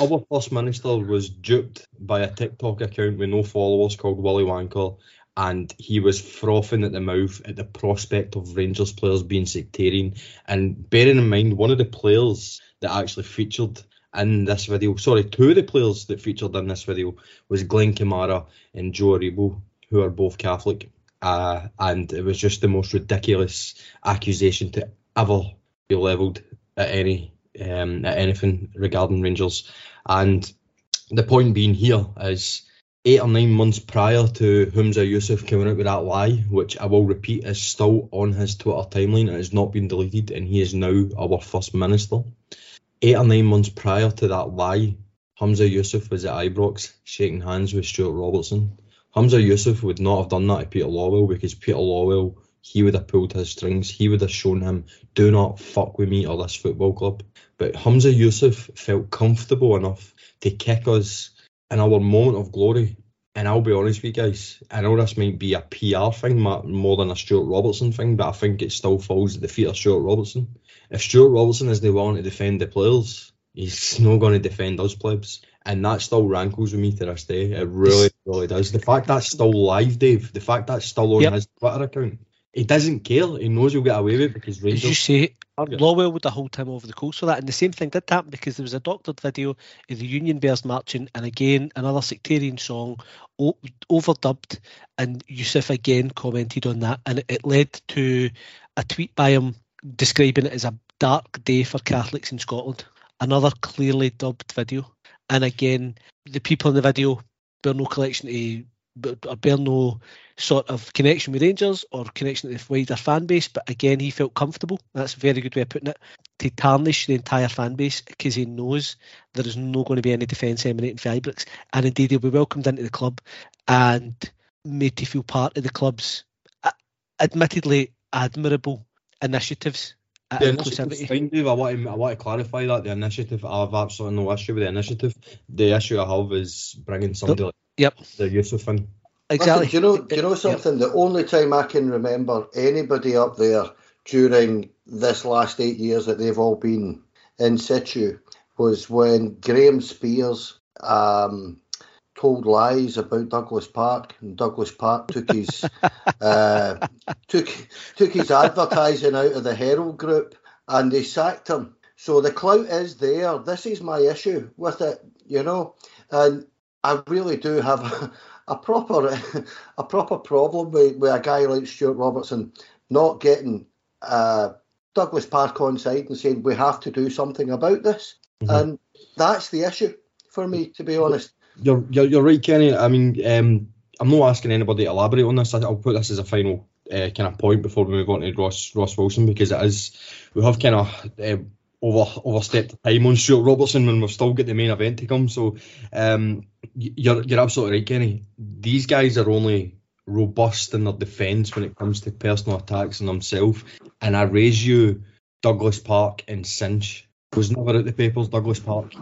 Speaker 1: Our first minister was duped by a TikTok account with no followers called Willie Wanker, and he was frothing at the mouth at the prospect of Rangers players being sectarian. And bearing in mind, one of the players that actually featured in this video, sorry, two of the players that featured in this video was Glenn Kamara and Joe Aribo, who are both Catholic uh, and it was just the most ridiculous accusation to ever be levelled at any um, at anything regarding Rangers. And the point being here is eight or nine months prior to Humza Yousaf coming out with that lie, which I will repeat is still on his Twitter timeline and has not been deleted, and he is now our first minister. Eight or nine months prior to that lie, Humza Yousaf was at Ibrox shaking hands with Stewart Robertson. Humza Yousaf would not have done that to Peter Lawwell because Peter Lawwell, he would have pulled his strings. He would have shown him, do not fuck with me or this football club. But Humza Yousaf felt comfortable enough to kick us in our moment of glory. And I'll be honest with you guys, I know this might be a PR thing more than a Stewart Robertson thing, but I think it still falls at the feet of Stewart Robertson. If Stewart Robertson is the one to defend the players, he's not going to defend us plebs and that still rankles with me to this day. It really, really does. The fact that's still live, Dave. The fact that's still on yep. his Twitter account. He doesn't care. He knows he'll get away with it because Rangers.
Speaker 2: Did you say Lawwell would have hold him over the coast for that? And the same thing did happen because there was a doctored video of the Union Bears marching, and again another sectarian song o- overdubbed, and Yousaf again commented on that, and it, it led to a tweet by him describing it as a dark day for Catholics in Scotland. Another clearly dubbed video. And again, the people in the video bear no collection to or bear no sort of connection with Rangers or connection to the wider fan base. But again, he felt comfortable. That's a very good way of putting it. To tarnish the entire fan base because he knows there is no going to be any defence emanating from Ibrox. And indeed, he'll be welcomed into the club and made to feel part of the club's admittedly admirable initiatives
Speaker 1: uh, the initiative fine, Dave. I want to I want to clarify that the initiative. I have absolutely no issue with the initiative. The issue I have is bringing somebody like
Speaker 2: yep.
Speaker 1: the Yousaf in.
Speaker 2: Exactly.
Speaker 3: Listen, do you know? Do you know something? Yep. The only time I can remember anybody up there during this last eight years that they've all been in situ was when Graham Spiers um, told lies about Douglas Park, and Douglas Park took his uh, took took his advertising out of the Herald Group, and they sacked him. So the clout is there. This is my issue with it, you know, and I really do have a, a proper a proper problem with, with a guy like Stewart Robertson not getting uh, Douglas Park on side and saying we have to do something about this, mm-hmm. and that's the issue for me, to be honest
Speaker 1: you're, you're, you're right, Kenny. I mean, um, I'm not asking anybody to elaborate on this. I'll put this as a final uh, kind of point before we move on to Ross Ross Wilson because it is we have kind of uh, over overstepped time on Stewart Robertson when we've still got the main event to come. So um, you're you're absolutely right, Kenny. These guys are only robust in their defence when it comes to personal attacks on themselves. And I raise you Douglas Park and Cinch was never at the papers. Douglas Park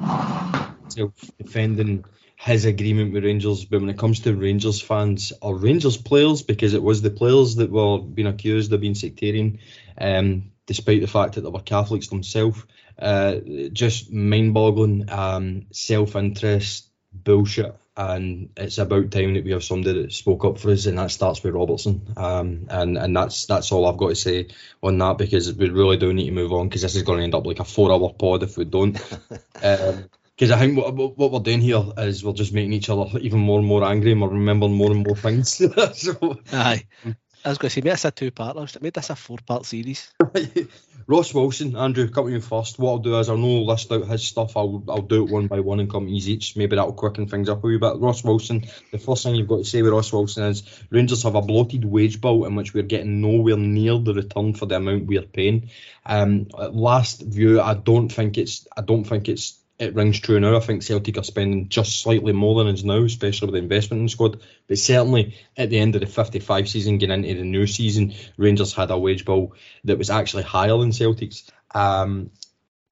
Speaker 1: self defending his agreement with Rangers, but when it comes to Rangers fans or Rangers players, because it was the players that were being accused of being sectarian, um, despite the fact that they were Catholics themselves, uh, just mind-boggling, um, self-interest bullshit. And it's about time that we have somebody that spoke up for us, and that starts with Robertson. Um, and and that's that's all I've got to say on that because we really do need to move on because this is going to end up like a four-hour pod if we don't. um, because I think what, what we're doing here is we're just making each other even more and more angry and we're remembering more and more things. so,
Speaker 2: Aye. I was going to say, it's a two part. I made this a four part series.
Speaker 1: Ross Wilson, Andrew, come to you first. What I'll do is I'll no list out his stuff. I'll I'll do it one by one and come easy each. Maybe that'll quicken things up a wee bit. Ross Wilson, the first thing you've got to say with Ross Wilson is Rangers have a bloated wage bill in which we're getting nowhere near the return for the amount we're paying. Um, last view, I don't think it's I don't think it's it rings true now. I think Celtic are spending just slightly more than is now, especially with the investment in the squad. But certainly at the end of the 55 season, getting into the new season, Rangers had a wage bill that was actually higher than Celtic's. Um,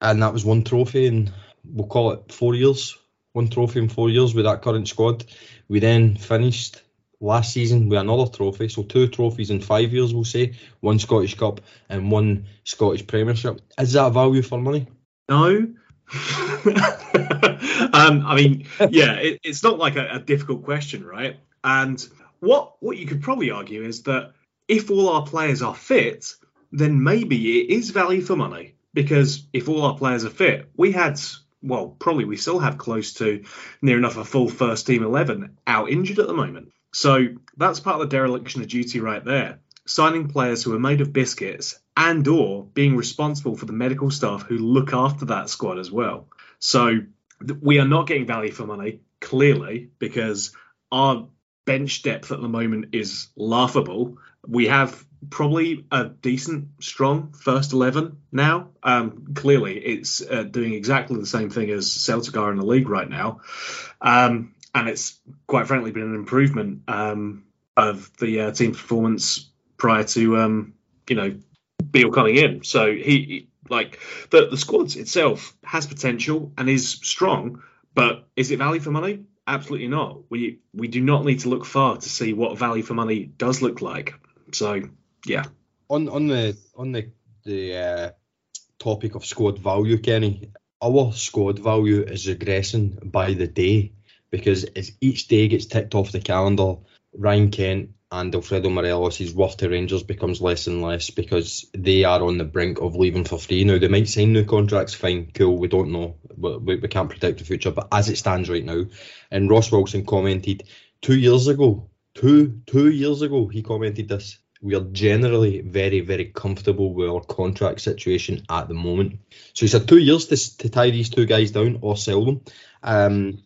Speaker 1: and that was one trophy in, we'll call it four years. One trophy in four years with that current squad. We then finished last season with another trophy. So two trophies in five years, we'll say. One Scottish Cup and one Scottish Premiership. Is that value for money?
Speaker 4: No. um, I mean, yeah, it, it's not like a, a, difficult question, right? And what what you could probably argue is that if all our players are fit, then maybe it is value for money. Because if all our players are fit, we had well, probably we still have close to near enough a full first team eleven out injured at the moment. So that's part of the dereliction of duty right there. Signing players who are made of biscuits and or being responsible for the medical staff who look after that squad as well. So we are not getting value for money clearly because our bench depth at the moment is laughable. We have probably a decent, strong first 11 now. Um, clearly, it's uh, doing exactly the same thing as Celtic are in the league right now. Um, and it's quite frankly been an improvement um, of the uh, performance prior to, um, you know, Beale coming in. So he, he like the the squad itself has potential and is strong, but is it value for money? Absolutely not. We we do not need to look far to see what value for money does look like. So yeah.
Speaker 1: On on the on the the uh, topic of squad value, Kenny, our squad value is regressing by the day because as each day gets ticked off the calendar, Ryan Kent and Alfredo Morelos' worth to Rangers becomes less and less because they are on the brink of leaving for free. Now, they might sign new contracts, fine, cool, we don't know. We, we can't predict the future, but as it stands right now, and Ross Wilson commented two years ago, two two years ago, he commented this. We are generally very, very comfortable with our contract situation at the moment. So he said two years to, to tie these two guys down or sell them. Um,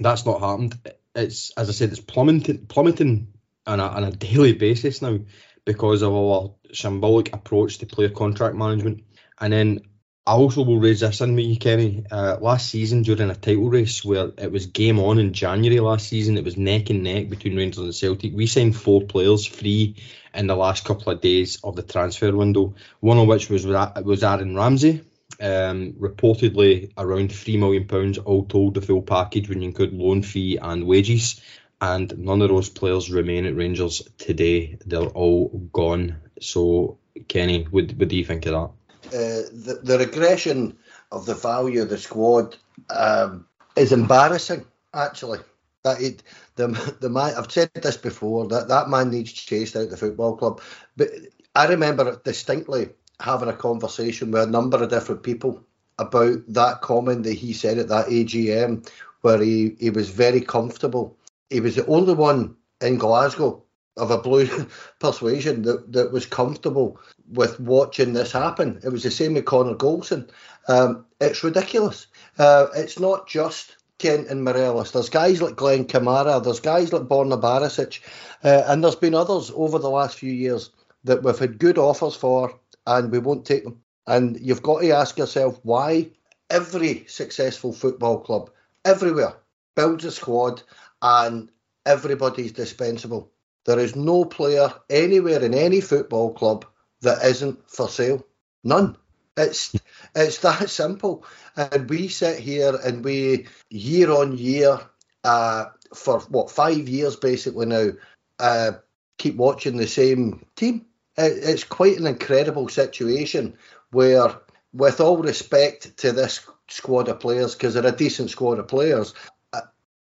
Speaker 1: that's not happened. It's as I said, it's plummeting, plummeting on a, on a daily basis now because of our symbolic approach to player contract management. And then I also will raise this in me, Kenny. Uh, last season, during a title race where it was game on in January last season, it was neck and neck between Rangers and Celtic. We signed four players free in the last couple of days of the transfer window. One of which was was Aaron Ramsey, um, reportedly around three million pounds, all told the full package when you include loan fee and wages and none of those players remain at Rangers today. They're all gone. So, Kenny, what, what do you think of that?
Speaker 3: Uh, the, the regression of the value of the squad um, is embarrassing, actually. That it, the the man, I've said this before that that man needs chased out the football club. But I remember distinctly having a conversation with a number of different people about that comment that he said at that AGM, where he, he was very comfortable he was the only one in Glasgow of a blue persuasion that, that was comfortable with watching this happen. It was the same with Connor Goldson. Um, it's ridiculous. Uh, it's not just Kent and Morelos. There's guys like Glenn Kamara. There's guys like Borna Barisic. Uh, and there's been others over the last few years that we've had good offers for and we won't take them. And you've got to ask yourself why every successful football club everywhere builds a squad and everybody's dispensable. There is no player anywhere in any football club that isn't for sale. None. It's it's that simple. And we sit here and we year on year uh, for what five years basically now uh, keep watching the same team. It, it's quite an incredible situation where, with all respect to this squad of players, because they're a decent squad of players,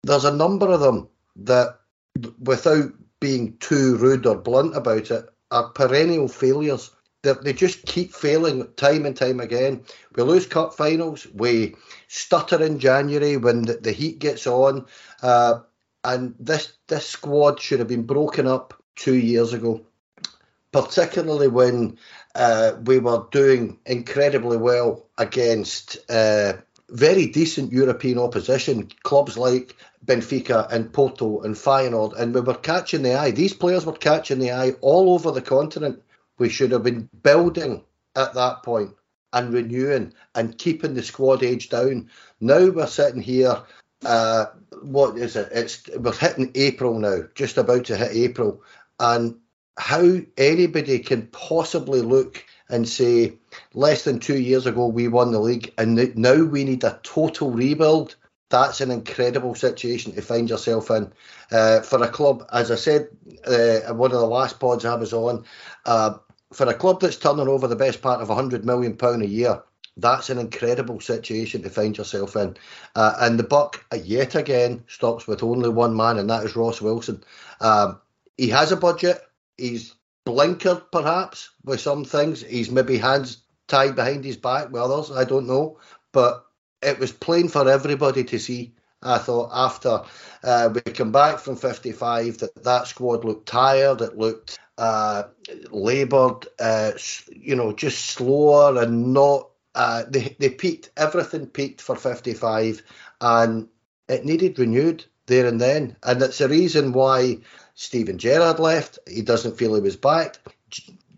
Speaker 3: there's a number of them that, without being too rude or blunt about it, are perennial failures. They, they just keep failing time and time again. We lose cup finals. We stutter in January when the, the heat gets on. Uh, and this this squad should have been broken up two years ago, particularly when uh, we were doing incredibly well against uh, very decent European opposition, clubs like Benfica and Porto and Feyenoord, and we were catching the eye. These players were catching the eye all over the continent. We should have been building at that point and renewing and keeping the squad age down. Now we're sitting here. Uh, what is it? It's we're hitting April now, just about to hit April, and how anybody can possibly look and say less than two years ago we won the league and now we need a total rebuild that's an incredible situation to find yourself in. Uh, for a club as i said uh, one of the last pods i was on uh, for a club that's turning over the best part of 100 million pound a year that's an incredible situation to find yourself in. Uh, and the buck uh, yet again stops with only one man and that is ross wilson. Um, he has a budget. He's blinkered perhaps with some things. He's maybe hands tied behind his back with others. I don't know, but it was plain for everybody to see. I thought after uh, we come back from 55 that that squad looked tired. It looked uh, laboured, uh, you know, just slower and not. Uh, they they peaked. Everything peaked for 55, and it needed renewed there and then. And that's the reason why Steven Gerrard left. He doesn't feel he was backed.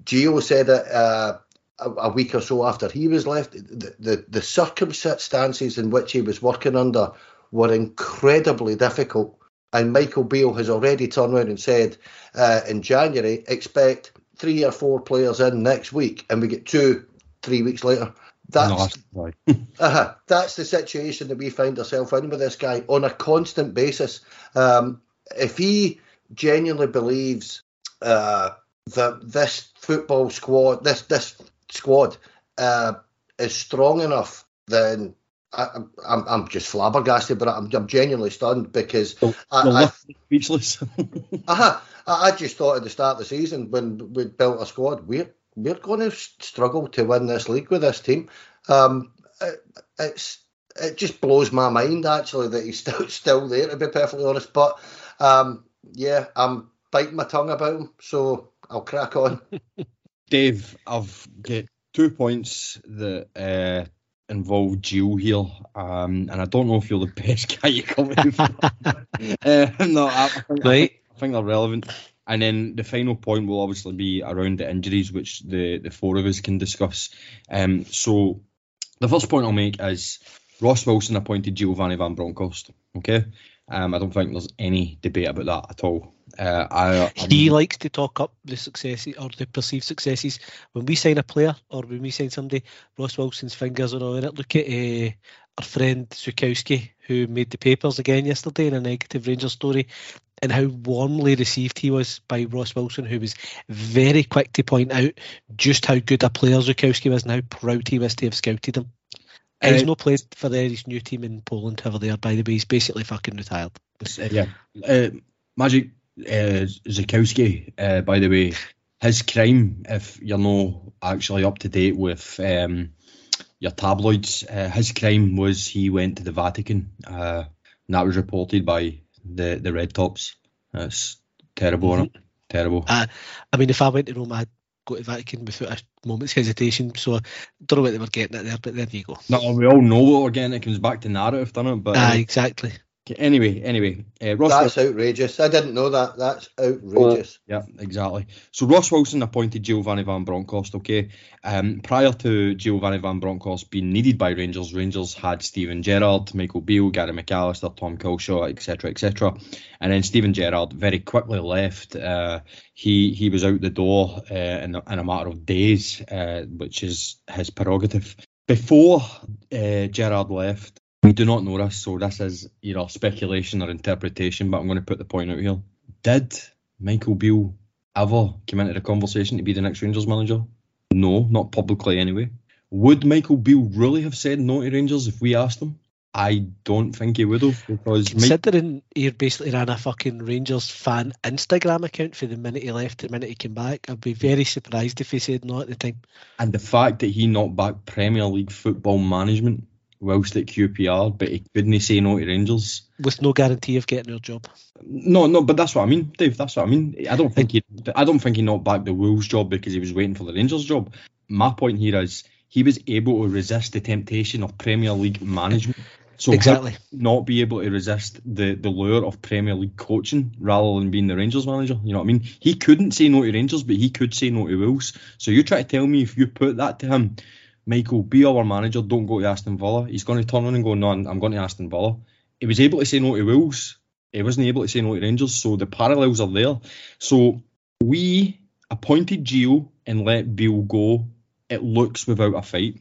Speaker 3: Gio said it uh, a, a, week or so after he was left. The, the, the circumstances in which he was working under were incredibly difficult. And Michael Beale has already turned around and said uh, in January, expect three or four players in next week, and we get two three weeks later. That's no, uh, that's the situation that we find ourselves in with this guy on a constant basis. Um, if he genuinely believes uh, that this football squad, this this squad, uh, is strong enough, then I, am I'm, I'm just flabbergasted, but I'm, I'm genuinely stunned because
Speaker 1: the, I, I, speechless.
Speaker 3: uh, I just thought at the start of the season when we built a squad, we're we're going to struggle to win this league with this team. Um, it, it's it just blows my mind actually that he's still still there to be perfectly honest. But um, yeah, I'm biting my tongue about him, so I'll crack on.
Speaker 1: Dave, I've got two points that uh, involve Gio here, um, and I don't know if you're the best guy to come with. uh, no, I, I, think, right. I think they're relevant. And then the final point will obviously be around the injuries, which the, the four of us can discuss. Um, so the first point I'll make is Ross Wilson appointed Giovanni Van Bronckhorst. Okay, um, I don't think there's any debate about that at all. Uh, I,
Speaker 2: he likes to talk up the successes or the perceived successes. When we sign a player or when we sign somebody, Ross Wilson's fingers are on it. Look at uh, our friend Zukowski, who made the papers again yesterday in a negative Rangers story, and how warmly received he was by Ross Wilson, who was very quick to point out just how good a player Zukowski was and how proud he was to have scouted him. Uh, he's not played for the, new team in Poland over there, by the way. He's basically fucking retired.
Speaker 1: Uh, yeah. Uh, Magic uh, Zukowski, uh, by the way, his crime, if you're not actually up to date with um, your tabloids, uh, his crime was he went to the Vatican. Uh, and that was reported by the, the Red Tops. That's terrible, mm-hmm. Terrible.
Speaker 2: Uh, I mean, if I went to Rome, I'd go to Vatican without a moment's hesitation. So I don't know what they were getting at there, but there you go.
Speaker 1: No, we all know what we're getting. It comes back to narrative, doesn't it? But
Speaker 2: ah, exactly.
Speaker 1: Anyway, anyway, uh, Ross.
Speaker 3: That's outrageous. I didn't know that. That's outrageous.
Speaker 1: Yeah, exactly. So Ross Wilson appointed Giovanni Van Bronckhorst. Okay, um, prior to Giovanni Van Bronckhorst being needed by Rangers, Rangers had Steven Gerrard, Michael Beale, Gary McAllister, Tom Culshaw, etc., etc. And then Steven Gerrard very quickly left. Uh, he he was out the door uh, in, a, in a matter of days, uh, which is his prerogative. Before uh, Gerrard left, we do not know this, so this is either speculation or interpretation, but I'm going to put the point out here. Did Michael Beale ever come into the conversation to be the next Rangers manager? No, not publicly anyway. Would Michael Beale really have said no to Rangers if we asked him? I don't think he would have because
Speaker 2: considering Mike... he basically ran a fucking Rangers fan Instagram account for the minute he left, the minute he came back, I'd be very surprised if he said no at the time.
Speaker 1: And the fact that he knocked back Premier League football management whilst at QPR, but he couldn't say no to Rangers.
Speaker 2: With no guarantee of getting your job.
Speaker 1: No, no, but that's what I mean, Dave. That's what I mean. I don't think he, I don't think he knocked back the Wolves job because he was waiting for the Rangers job. My point here is he was able to resist the temptation of Premier League management. So
Speaker 2: exactly.
Speaker 1: not be able to resist the, the lure of Premier League coaching rather than being the Rangers manager. You know what I mean? He couldn't say no to Rangers, but he could say no to Wolves. So you try to tell me if you put that to him, Michael, be our manager, don't go to Aston Villa. He's going to turn on and go, no, I'm going to Aston Villa. He was able to say no to Wolves. He wasn't able to say no to Rangers. So the parallels are there. So we appointed Gio and let Beale go. It looks without a fight.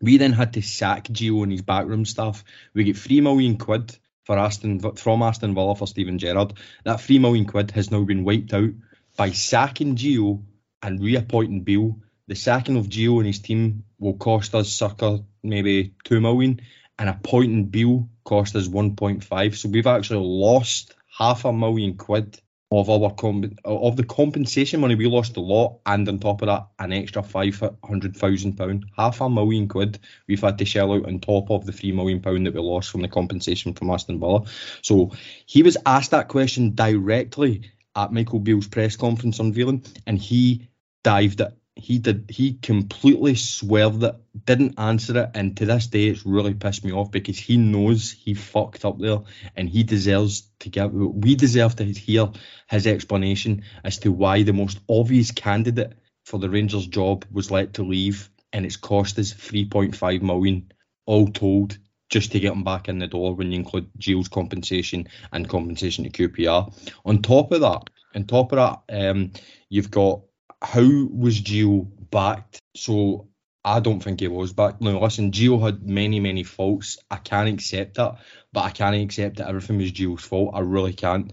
Speaker 1: We then had to sack Gio and his backroom staff. We get three million quid for Aston from Aston Villa for Steven Gerrard. That three million quid has now been wiped out by sacking Gio and reappointing Beale the sacking of Gio and his team will cost us circa maybe two million, and a point in Beale cost us 1.5. So we've actually lost half a million quid of our of the compensation money. We lost a lot, and on top of that, an extra five hundred thousand pound, half a million quid we've had to shell out on top of the three million pound that we lost from the compensation from Aston Villa. So he was asked that question directly at Michael Beale's press conference unveiling, and he dived it he did he completely swerved it, didn't answer it, and to this day it's really pissed me off because he knows he fucked up there and he deserves to get we deserve to hear his explanation as to why the most obvious candidate for the Rangers job was let to leave and it's cost us 3.5 million all told just to get him back in the door when you include Gio's compensation and compensation to QPR. On top of that, on top of that, um, you've got how was Gio backed? So I don't think he was backed. No, listen, Gio had many, many faults. I can't accept that, but I can't accept that everything was Gio's fault. I really can't.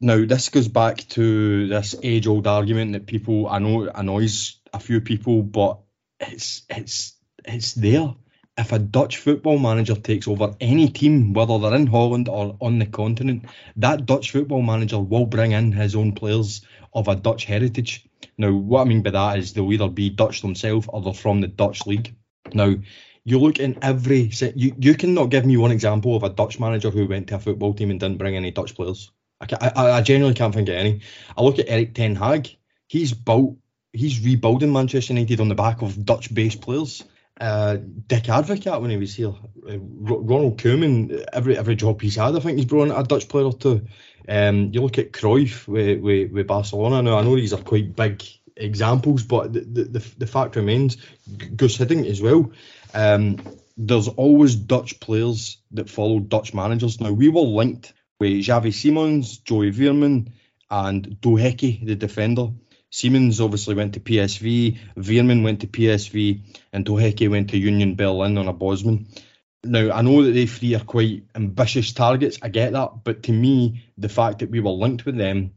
Speaker 1: Now, this goes back to this age old argument that people, I know annoys a few people, but it's it's it's there. If a Dutch football manager takes over any team, whether they're in Holland or on the continent, that Dutch football manager will bring in his own players of a Dutch heritage. Now, what I mean by that is they'll either be Dutch themselves or they're from the Dutch league. Now, you look in every set. you you cannot give me one example of a Dutch manager who went to a football team and didn't bring any Dutch players. I, I, I genuinely can't think of any. I look at Erik ten Hag. He's built, he's rebuilding Manchester United on the back of Dutch-based players. Uh, Dick Advocaat when he was here, uh, Ronald Koeman, every every job he's had, I think he's brought in a Dutch player or two. Um, you look at Cruyff with, with, with Barcelona. Now I know these are quite big examples, but the the, the fact remains, Guus Hiddink as well. Um, there's always Dutch players that follow Dutch managers. Now we were linked with Xavi Simons, Joey Veerman, and Doekhi, the defender. Simons obviously went to PSV, Veerman went to PSV, and Doekhi went to Union Berlin on a Bosman. Now, I know that they three are quite ambitious targets. I get that. But to me, the fact that we were linked with them,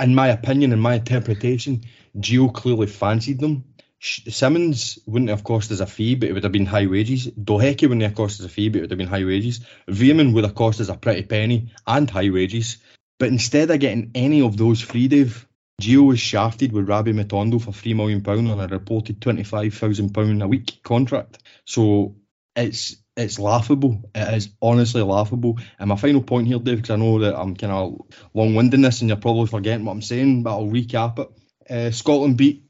Speaker 1: in my opinion, in my interpretation, Gio clearly fancied them. Simons wouldn't have cost us a fee, but it would have been high wages. Doekhi wouldn't have cost us a fee, but it would have been high wages. Veerman would have cost us a pretty penny and high wages. But instead of getting any of those free, Dave, Gio was shafted with Rabbi Matondo for £3 million on a reported £25,000 a week contract. So it's it's laughable. It is honestly laughable. And my final point here, Dave, because I know that I'm kind of long this and you're probably forgetting what I'm saying, but I'll recap it. Uh, Scotland beat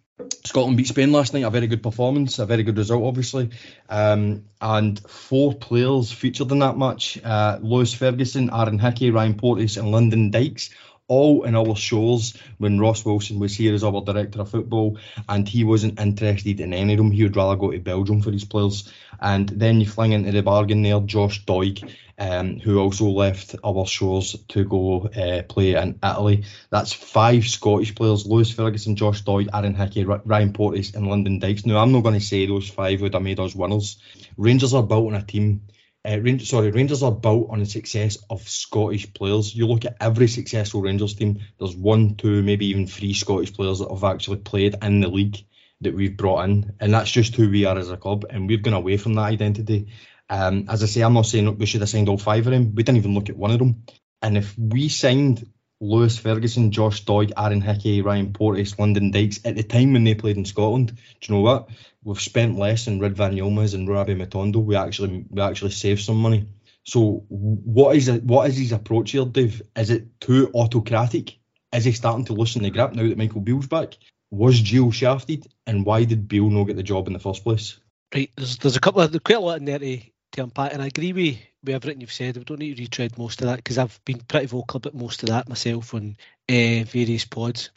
Speaker 1: Scotland beat Spain last night. A very good performance, a very good result, obviously. Um, and four players featured in that match: uh, Lewis Ferguson, Aaron Hickey, Ryan Porteous, and Lyndon Dykes. All in our shows when Ross Wilson was here as our director of football, and he wasn't interested in any of them. He would rather go to Belgium for his players. And then you fling into the bargain there, Josh Doig, um, who also left our shores to go uh, play in Italy. That's five Scottish players Lewis Ferguson, Josh Doig, Aaron Hickey, Ryan Porteous, and Lyndon Dykes. Now, I'm not going to say those five would have made us winners. Rangers are built on a team. Uh, Rangers, sorry, Rangers are built on the success of Scottish players. You look at every successful Rangers team, there's one, two, maybe even three Scottish players that have actually played in the league that we've brought in, and that's just who we are as a club, and we've gone away from that identity. Um, as I say, I'm not saying we should have signed all five of them. We didn't even look at one of them. And if we signed Lewis Ferguson, Josh Doig, Aaron Hickey, Ryan Porteous, Lyndon Dykes at the time when they played in Scotland, do you know what? We've spent less on Ridvan Yilmaz and Rabbi Matondo. We actually we actually saved some money. So what is it, what is his approach here, Dave? Is it too autocratic? Is he starting to loosen the grip now that Michael Beale's back? Was Gio shafted, and why did Beale not get the job in the first place?
Speaker 2: Right, there's there's a couple of quite a lot in there to, to unpack, and I agree with, with everything you've said. We don't need to retread most of that because I've been pretty vocal about most of that myself on uh, various pods.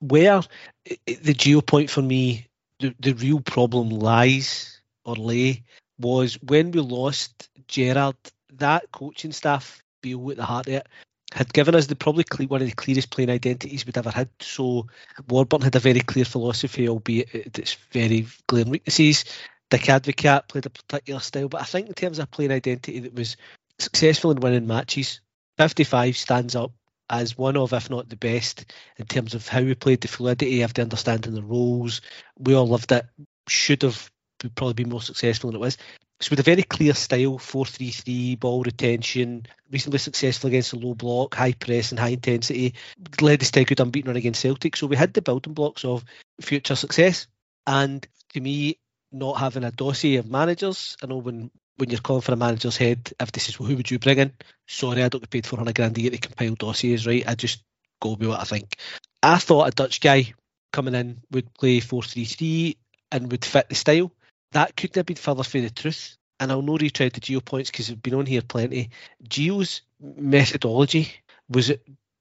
Speaker 2: Where the Gio point for me, the, the real problem lies or lay was when we lost Gerrard, that coaching staff, Beale at the heart of it, had given us the probably one of the clearest playing identities we'd ever had. So Warburton had a very clear philosophy, albeit its very glaring weaknesses. Dick Advocaat played a particular style, but I think in terms of playing identity that was successful in winning matches, 55 stands up as one of, if not the best, in terms of how we played the fluidity of the understanding the roles. We all loved it. Should have probably been more successful than it was. So with a very clear style, 4-3-3, ball retention, reasonably successful against a low block, high press and high intensity, led us to a good unbeaten run against Celtic. So we had the building blocks of future success. And to me, not having a dossier of managers, I know when when you're calling for a manager's head, if this is well, who would you bring in? Sorry, I don't get paid 400 grand a year to compile dossiers, right? I just go with what I think. I thought a Dutch guy coming in would play 4-3-3 and would fit the style that couldn't have been further from the truth. And I'll not retread the Gio points because we've been on here plenty. Gio's methodology was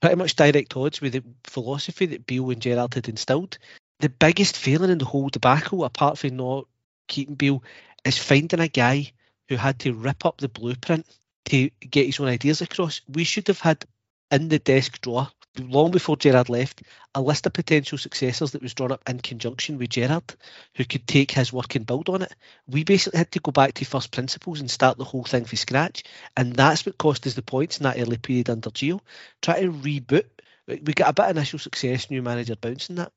Speaker 2: pretty much direct odds with the philosophy that Beale and Gerrard had instilled. The biggest failing in the whole debacle, apart from not keeping Beale, is finding a guy who had to rip up the blueprint to get his own ideas across. We should have had in the desk drawer long before Gerrard left, a list of potential successors that was drawn up in conjunction with Gerrard, who could take his work and build on it. We basically had to go back to first principles and start the whole thing from scratch, and that's what cost us the points in that early period under Gio. Try to reboot. We got a bit of initial success, new manager bouncing that,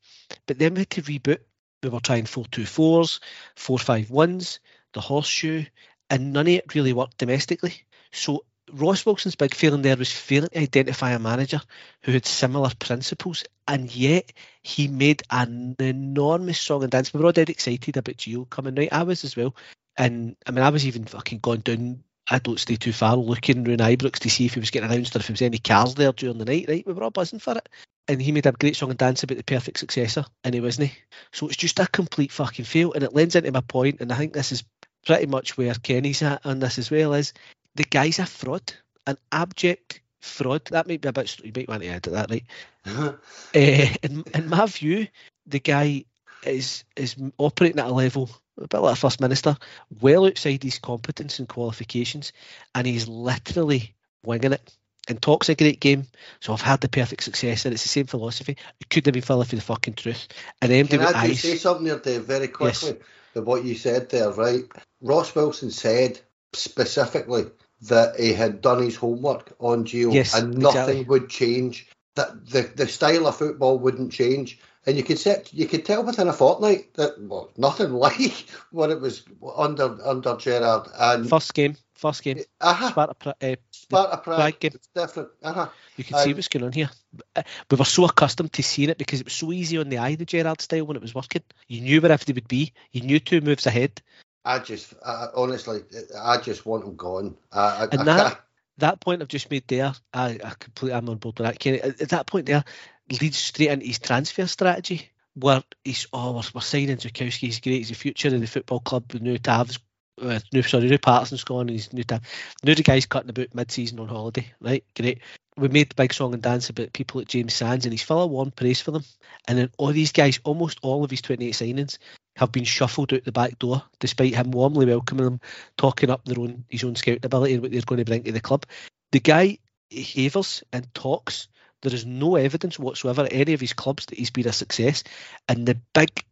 Speaker 2: but then we had to reboot. We were trying 4 2 4s, 4 5 1s, the horseshoe, and none of it really worked domestically. So Ross Wilson's big failing there was failing to identify a manager who had similar principles, and yet he made an enormous song and dance. We were all dead excited about Gio coming right. I was as well, and I mean, I was even fucking gone down. I don't stay too far looking around Ibrox to see if he was getting announced or if there was any cars there during the night. Right, we were all buzzing for it, and he made a great song and dance about the perfect successor, and he wasn't. So it's just a complete fucking fail, and it lends into my point, and I think this is pretty much where Kenny's at on this as well. Is the guy's a fraud, an abject fraud. That might be a bit. You might want to edit that, right? uh, in, in my view, the guy is is operating at a level a bit like a first minister, well outside his competence and qualifications, and he's literally winging it. And talks a great game, so I've had the perfect success, and it's the same philosophy. It couldn't have been further for the fucking truth. And then
Speaker 3: Can I just say something there, Dave, very quickly? Yes. But what you said there, right? Ross Wilson said specifically that he had done his homework on Gio
Speaker 2: yes,
Speaker 3: and nothing
Speaker 2: exactly.
Speaker 3: would change. That the, the style of football wouldn't change. And you could set, you could tell within a fortnight that well, nothing like what it was under under Gerrard. And
Speaker 2: first game, first game,
Speaker 3: uh-huh.
Speaker 2: Sparta, uh,
Speaker 3: Sparta Prague,
Speaker 2: game.
Speaker 3: It's different. Uh-huh.
Speaker 2: You can see what's going on here. Uh, we were so accustomed to seeing it because it was so easy on the eye, the Gerrard style when it was working. You knew where everything would be. You knew two moves ahead.
Speaker 3: I just, I, honestly, I just want him gone. I,
Speaker 2: and I that that point I've just made there, I, I completely am on board with that. Kenny. At that point there, leads straight into his transfer strategy. where he's oh we're, we're signing Zukowski, he's great, he's the future of the football club. New Tav's uh, new sorry, new Patterson's gone and he's new Tav. New the guy's cutting about mid season on holiday, right? Great. We made the big song and dance about people like James Sands and he's full of warm praise for them. And then all these guys, almost all of his 28 signings, have been shuffled out the back door, despite him warmly welcoming them, talking up their own his own scouting ability and what they're going to bring to the club. The guy havers and talks. There is no evidence whatsoever at any of his clubs that he's been a success. And the big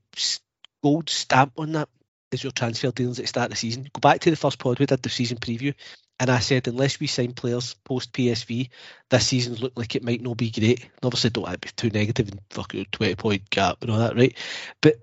Speaker 2: gold stamp on that is your transfer dealings at the start of the season. Go back to the first pod we did the season preview, and I said unless we sign players post PSV, this season looked like it might not be great. And obviously, don't be too negative and fuck you, twenty point gap and all that, right? But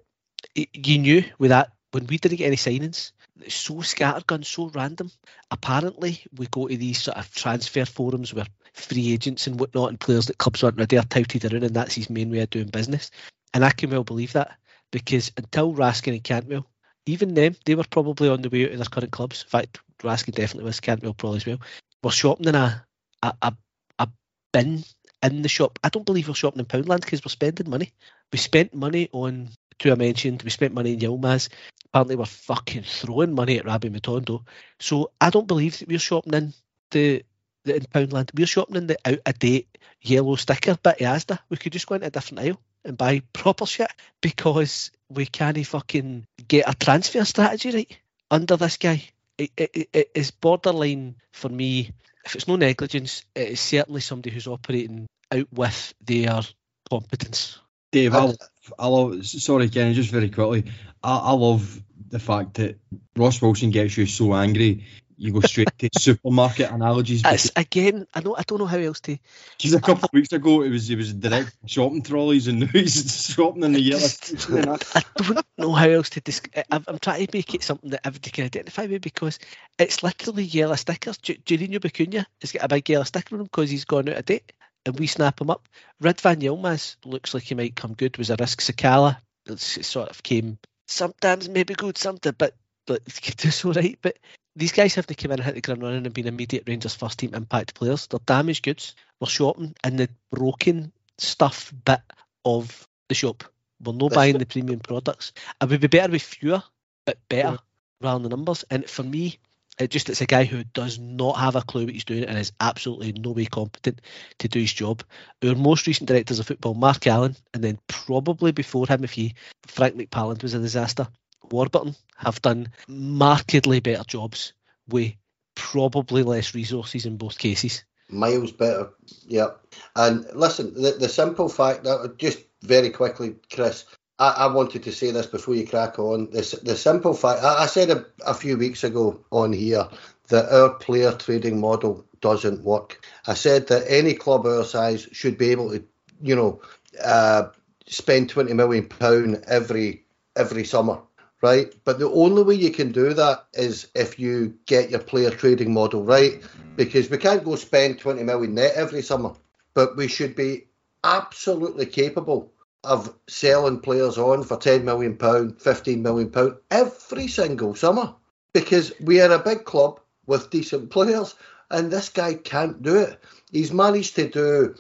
Speaker 2: you knew with that when we didn't get any signings, it's so scattergun, so random. Apparently, we go to these sort of transfer forums where free agents and whatnot and players that clubs aren't ready are touted around, and that's his main way of doing business. And I can well believe that because until Raskin and Cantwell, even them, they were probably on the way out of their current clubs. In fact, Raskin definitely was, Cantwell probably as well. We're shopping in a, a, a, a bin in the shop. I don't believe we're shopping in Poundland because we're spending money. We spent money on two I mentioned, we spent money in Yilmaz. Apparently, we're fucking throwing money at Rabbi Matondo. So I don't believe that we're shopping in the, the in Poundland. We're shopping in the out of date yellow sticker bit of Asda. We could just go into a different aisle and buy proper shit because we can't fucking get a transfer strategy right under this guy. It, it, it is borderline for me. If it's no negligence, it is certainly somebody who's operating out with their competence.
Speaker 5: Dave, I, I love. Sorry, Kenny, just very quickly. I, I love the fact that Ross Wilson gets you so angry you go straight to supermarket analogies.
Speaker 2: It's, again, I know I don't know how else to.
Speaker 5: Because a couple of weeks ago, it was it was direct shopping trolleys, and now he's shopping in the yellow.
Speaker 2: I don't know how else to. Disc- I'm, I'm trying to make it something that everybody can identify with because it's literally yellow stickers. Juninho Bacuna has got a big yellow sticker on him because he's gone out of date, and we snap him up. Ridvan Yilmaz looks like he might come good. Was a risk. Sakala it sort of came sometimes maybe good, something, but but it's all right. But these guys have to come in and hit the ground running and be immediate Rangers first team impact players. They're damaged goods. We're shopping in the broken stuff bit of the shop. We're not buying the premium products. And we'd be better with fewer, but better yeah. rather than numbers. And for me, it just it's a guy who does not have a clue what he's doing and is absolutely no way competent to do his job. Our most recent directors of football, Mark Allen, and then probably before him, if he Frank McParland was a disaster. Warburton have done markedly better jobs with probably less resources in both cases.
Speaker 3: Miles better, yeah. And listen, the, the simple fact that just very quickly, Chris, I, I wanted to say this before you crack on. The, the simple fact, I, I said a, a few weeks ago on here that our player trading model doesn't work. I said that any club our size should be able to, you know, uh, spend twenty million pound every every summer right? But the only way you can do that is if you get your player trading model right, because we can't go spend 20 million net every summer, but we should be absolutely capable of selling players on for 10 million pound, 15 million pound every single summer because we are a big club with decent players and this guy can't do it. He's managed to do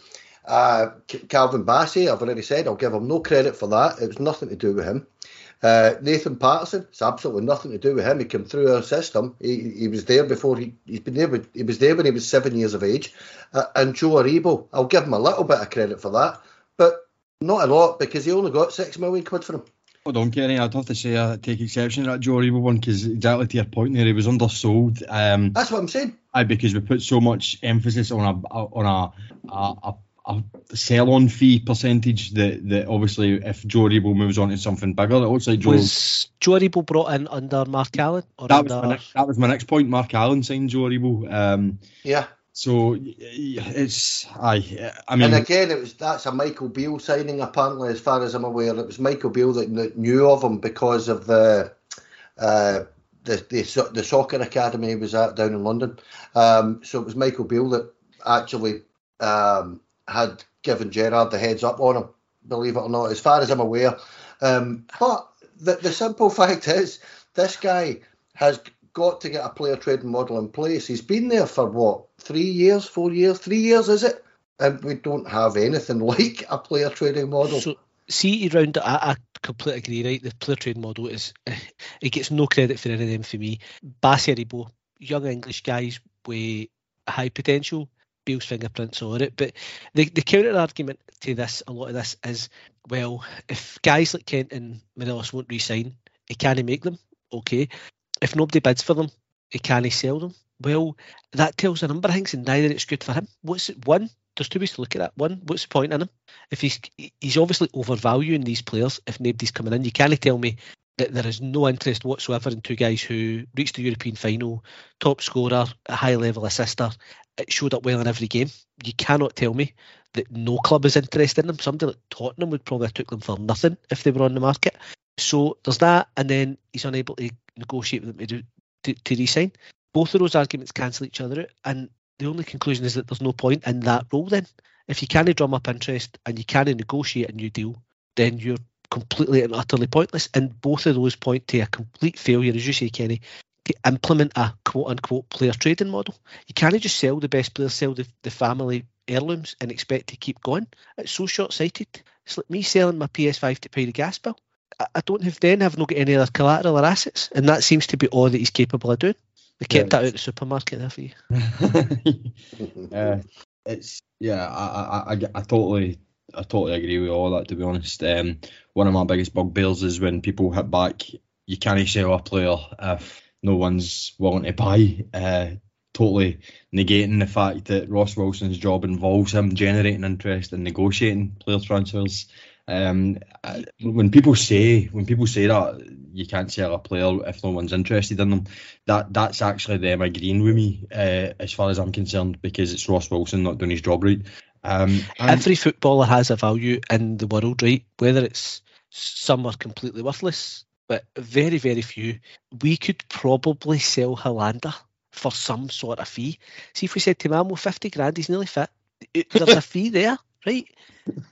Speaker 3: uh, Calvin Bassey, I've already said, I'll give him no credit for that. It was nothing to do with him. Uh, Nathan Patterson, it's absolutely nothing to do with him. He came through our system. He, he was there before he he's been there. He was there when he was seven years of age. Uh, and Joe Aribo, I'll give him a little bit of credit for that, but not a lot because he only got six million quid for him.
Speaker 5: Hold on, Kenny. I'd have to say I take exception to that Joe Aribo one because exactly to your point there, he was undersold. Um,
Speaker 3: That's what I'm saying.
Speaker 5: I because we put so much emphasis on a on a, a, a a sell on fee percentage that, that obviously if Joe Aribo moves on to something bigger, it looks like Joe.
Speaker 2: Was Joe Aribo brought in under Mark Allen?
Speaker 5: Or that, under... was my next, that was my next point. Mark Allen signed Joe Aribo. Um,
Speaker 3: yeah.
Speaker 5: So it's I I mean
Speaker 3: and again it was that's a Michael Beale signing apparently as far as I'm aware it was Michael Beale that knew of him because of the uh, the, the the soccer academy was at down in London um, so it was Michael Beale that actually um, had given Gerrard the heads up on him, believe it or not, as far as I'm aware. Um, but the, the simple fact is, this guy has got to get a player trading model in place. He's been there for what, three years, four years, three years, is it? And we don't have anything like a player trading model.
Speaker 2: So, see round. I, I completely agree. Right, the player trade model is it gets no credit for any of them for me. Bassey Aribo, young English guys with high potential. Beale's fingerprints on it. But the, the counter argument to this, a lot of this is, well, if guys like Kent and Morelos won't re-sign, he can't make them. Okay. If nobody bids for them, he can't sell them. Well, that tells a number of things, and neither it's good for him. What's it? One, there's two ways to look at that. One, what's the point in him? If he's he's obviously overvaluing these players, if nobody's coming in, you can't tell me that there is no interest whatsoever in two guys who reached the European final, top scorer, a high level assister. It showed up well in every game. You cannot tell me that no club is interested in them. Somebody like Tottenham would probably have took them for nothing if they were on the market. So there's that, and then he's unable to negotiate with them to to, to resign. Both of those arguments cancel each other out, and the only conclusion is that there's no point in that role. Then, if you can't drum up interest and you can't negotiate a new deal, then you're completely and utterly pointless. And both of those point to a complete failure, as you say, Kenny, to implement a quote unquote player trading model. You can't just sell the best players, sell the, the family heirlooms and expect to keep going. It's so short sighted. It's like me selling my PS5 to pay the gas bill. I, I don't have then have not got any other collateral or assets, and that seems to be all that he's capable of doing. They kept yeah, that out of the supermarket there for you.
Speaker 1: uh, it's yeah, I, I, I, I totally I totally agree with all that. To be honest, um, one of my biggest bugbears is when people hit back. You can't sell a player if no one's willing to buy. Uh, totally negating the fact that Ross Wilson's job involves him generating interest and negotiating player transfers. Um, when people say when people say that you can't sell a player if no one's interested in them, that that's actually them agreeing with me uh, as far as I'm concerned because it's Ross Wilson not doing his job right. Um,
Speaker 2: Every footballer has a value in the world, right? Whether it's some are completely worthless, but very, very few. We could probably sell Helander for some sort of fee. See, if we said to well, 50 grand, he's nearly fit. There's a fee there, right?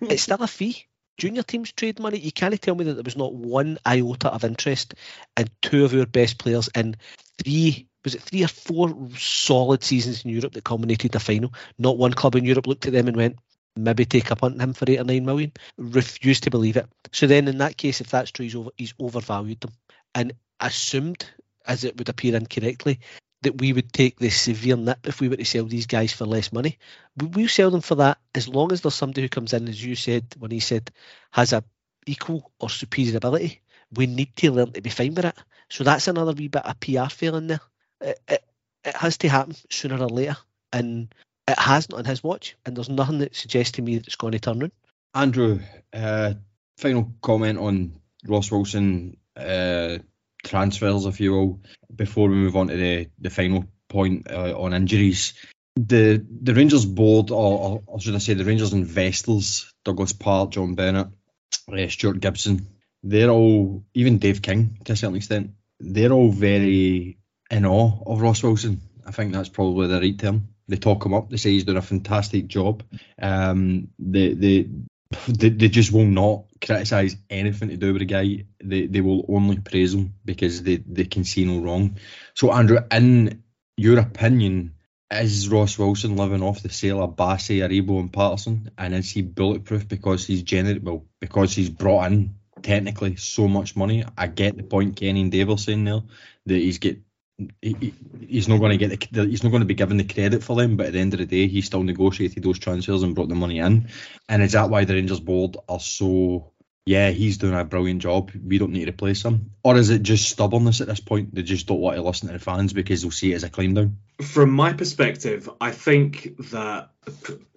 Speaker 2: It's still a fee. Junior teams trade money. You can't tell me that there was not one iota of interest in two of our best players in three was it three or four solid seasons in Europe that culminated in a final? Not one club in Europe looked at them and went, maybe take a punt on him for eight or nine million. Refused to believe it. So then, in that case, if that's true, he's, over, he's overvalued them and assumed, as it would appear incorrectly, that we would take this severe nip if we were to sell these guys for less money. We'll sell them for that as long as there's somebody who comes in, as you said when he said, has a equal or superior ability. We need to learn to be fine with it. So that's another wee bit of PR failing there it, it, it has to happen sooner or later, and it hasn't on his watch. And there's nothing that suggests to me that it's going to turn around.
Speaker 1: Andrew, uh, final comment on Ross Wilson uh, transfers, if you will, before we move on to the, the final point uh, on injuries. The the Rangers board, or, or, should I say, the Rangers investors, Douglas Park, John Bennett, uh, Stuart Gibson, they're all, even Dave King to a certain extent, they're all very in awe of Ross Wilson. I think that's probably the right term. They talk him up. They say he's doing a fantastic job. Um, they, they, they, they just will not criticise anything to do with the guy. They, they will only praise him because they, they can see no wrong. So, Andrew, in your opinion, is Ross Wilson living off the sale of Bassey, Aribo, and Patterson? And is he bulletproof because he's generated, well, because he's brought in technically so much money? I get the point Kenny and Dave are saying there that he's get he, he's not going to get the, he's not going to be given the credit for them. But at the end of the day, he still negotiated those transfers and brought the money in. And is that why the Rangers board are so? Yeah, he's doing a brilliant job. We don't need to replace him. Or is it just stubbornness at this point? They just don't want to listen to the fans because they'll see it as a claim down.
Speaker 4: From my perspective, I think that,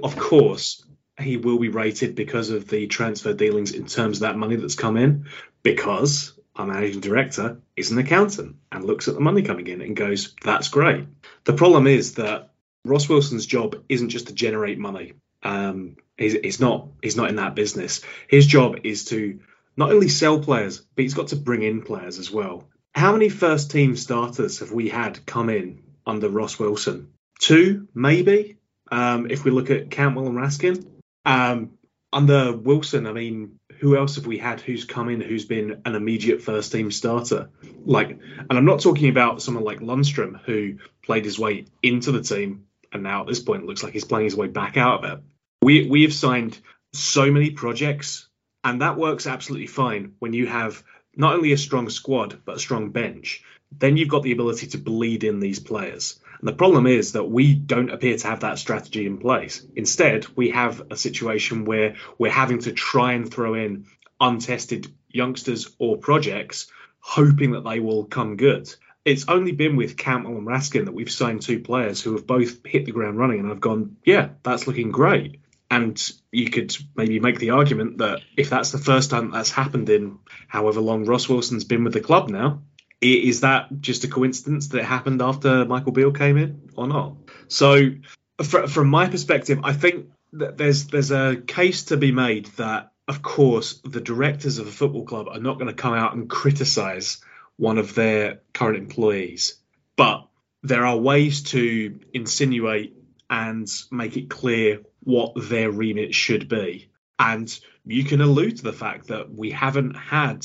Speaker 4: of course, he will be rated because of the transfer dealings in terms of that money that's come in. Because our managing director is an accountant and looks at the money coming in and goes, that's great. The problem is that Ross Wilson's job isn't just to generate money. Um, he's, he's not he's not in that business. His job is to not only sell players, but he's got to bring in players as well. How many first team starters have we had come in under Ross Wilson? Two, maybe. Um, if we look at Cantwell and Raskin. Um, under Wilson, I mean, who else have we had who's come in who's been an immediate first team starter? Like, and I'm not talking about someone like Lundstram who played his way into the team and now at this point it looks like he's playing his way back out of it. We we have signed so many projects And that works absolutely fine when you have not only a strong squad, but a strong bench. Then you've got the ability to bleed in these players. And the problem is that we don't appear to have that strategy in place. Instead, we have a situation where we're having to try and throw in untested youngsters or projects, hoping that they will come good. It's only been with Cantwell and Raskin that we've signed two players who have both hit the ground running, and I've gone, yeah, that's looking great. And you could maybe make the argument that if that's the first time that's happened in however long Ross Wilson's been with the club now, is that just a coincidence that it happened after Michael Beale came in or not? So, from my perspective, I think that there's there's a case to be made that, of course, the directors of a football club are not going to come out and criticise one of their current employees, but there are ways to insinuate and make it clear what their remit should be. And you can allude to the fact that we haven't had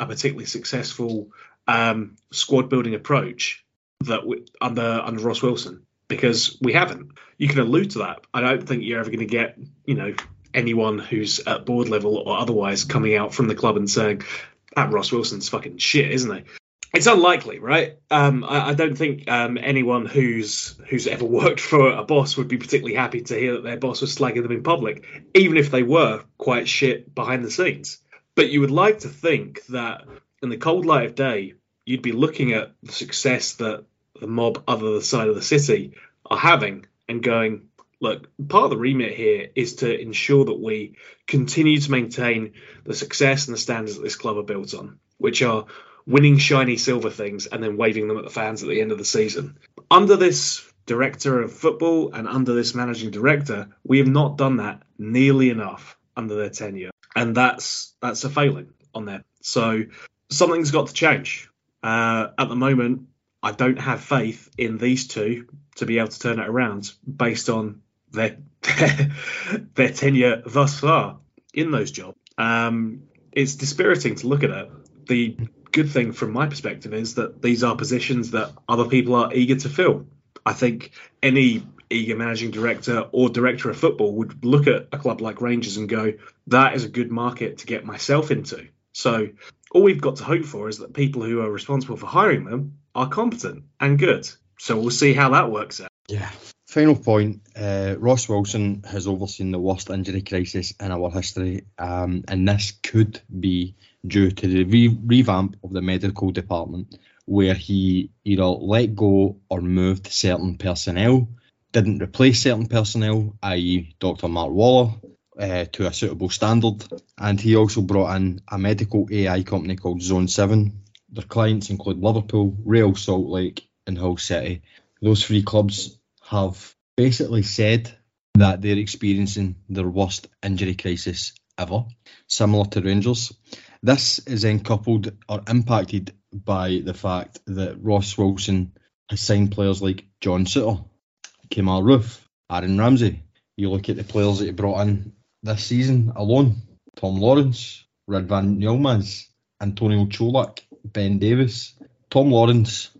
Speaker 4: a particularly successful um, squad building approach that we, under under Ross Wilson because we haven't. You can allude to that. I don't think you're ever going to get you know anyone who's at board level or otherwise coming out from the club and saying that Ross Wilson's fucking shit, isn't he? It's unlikely, right? Um, I, I, don't think um, anyone who's who's ever worked for a boss would be particularly happy to hear that their boss was slagging them in public, even if they were quite shit behind the scenes. But you would like to think that in the cold light of day, you'd be looking at the success that the mob other side of the city are having and going, look, part of the remit here is to ensure that we continue to maintain the success and the standards that this club are built on, which are winning shiny silver things and then waving them at the fans at the end of the season. Under this director of football and under this managing director, we have not done that nearly enough under their tenure. And that's that's a failing on there. So something's got to change. Uh, at the moment, I don't have faith in these two to be able to turn it around based on their their, tenure thus far in those jobs. Um, it's dispiriting to look at it. The good thing from my perspective is that these are positions that other people are eager to fill. I think any eager managing director or director of football would look at a club like Rangers and go, that is a good market to get myself into. So all we've got to hope for is that people who are responsible for hiring them are competent and good. So we'll see how that works out.
Speaker 1: Yeah. Final point uh, Ross Wilson has overseen the worst injury crisis in our history, um, and this could be due to the re- revamp of the medical department, where he either let go or moved certain personnel, didn't replace certain personnel, i.e., Dr. Mark Waller, uh, to a suitable standard, and he also brought in a medical AI company called Zone 7. Their clients include Liverpool, Real Salt Lake, and Hull City. Those three clubs have basically said that they're experiencing their worst injury crisis ever, similar to Rangers. This is then coupled or impacted by the fact that Ross Wilson has signed players like John Souttar, Kemar Roofe, Aaron Ramsey. You look at the players that he brought in this season alone Tom Lawrence, Ridvan Yilmaz, Antonio Colak, Ben Davis. Tom Lawrence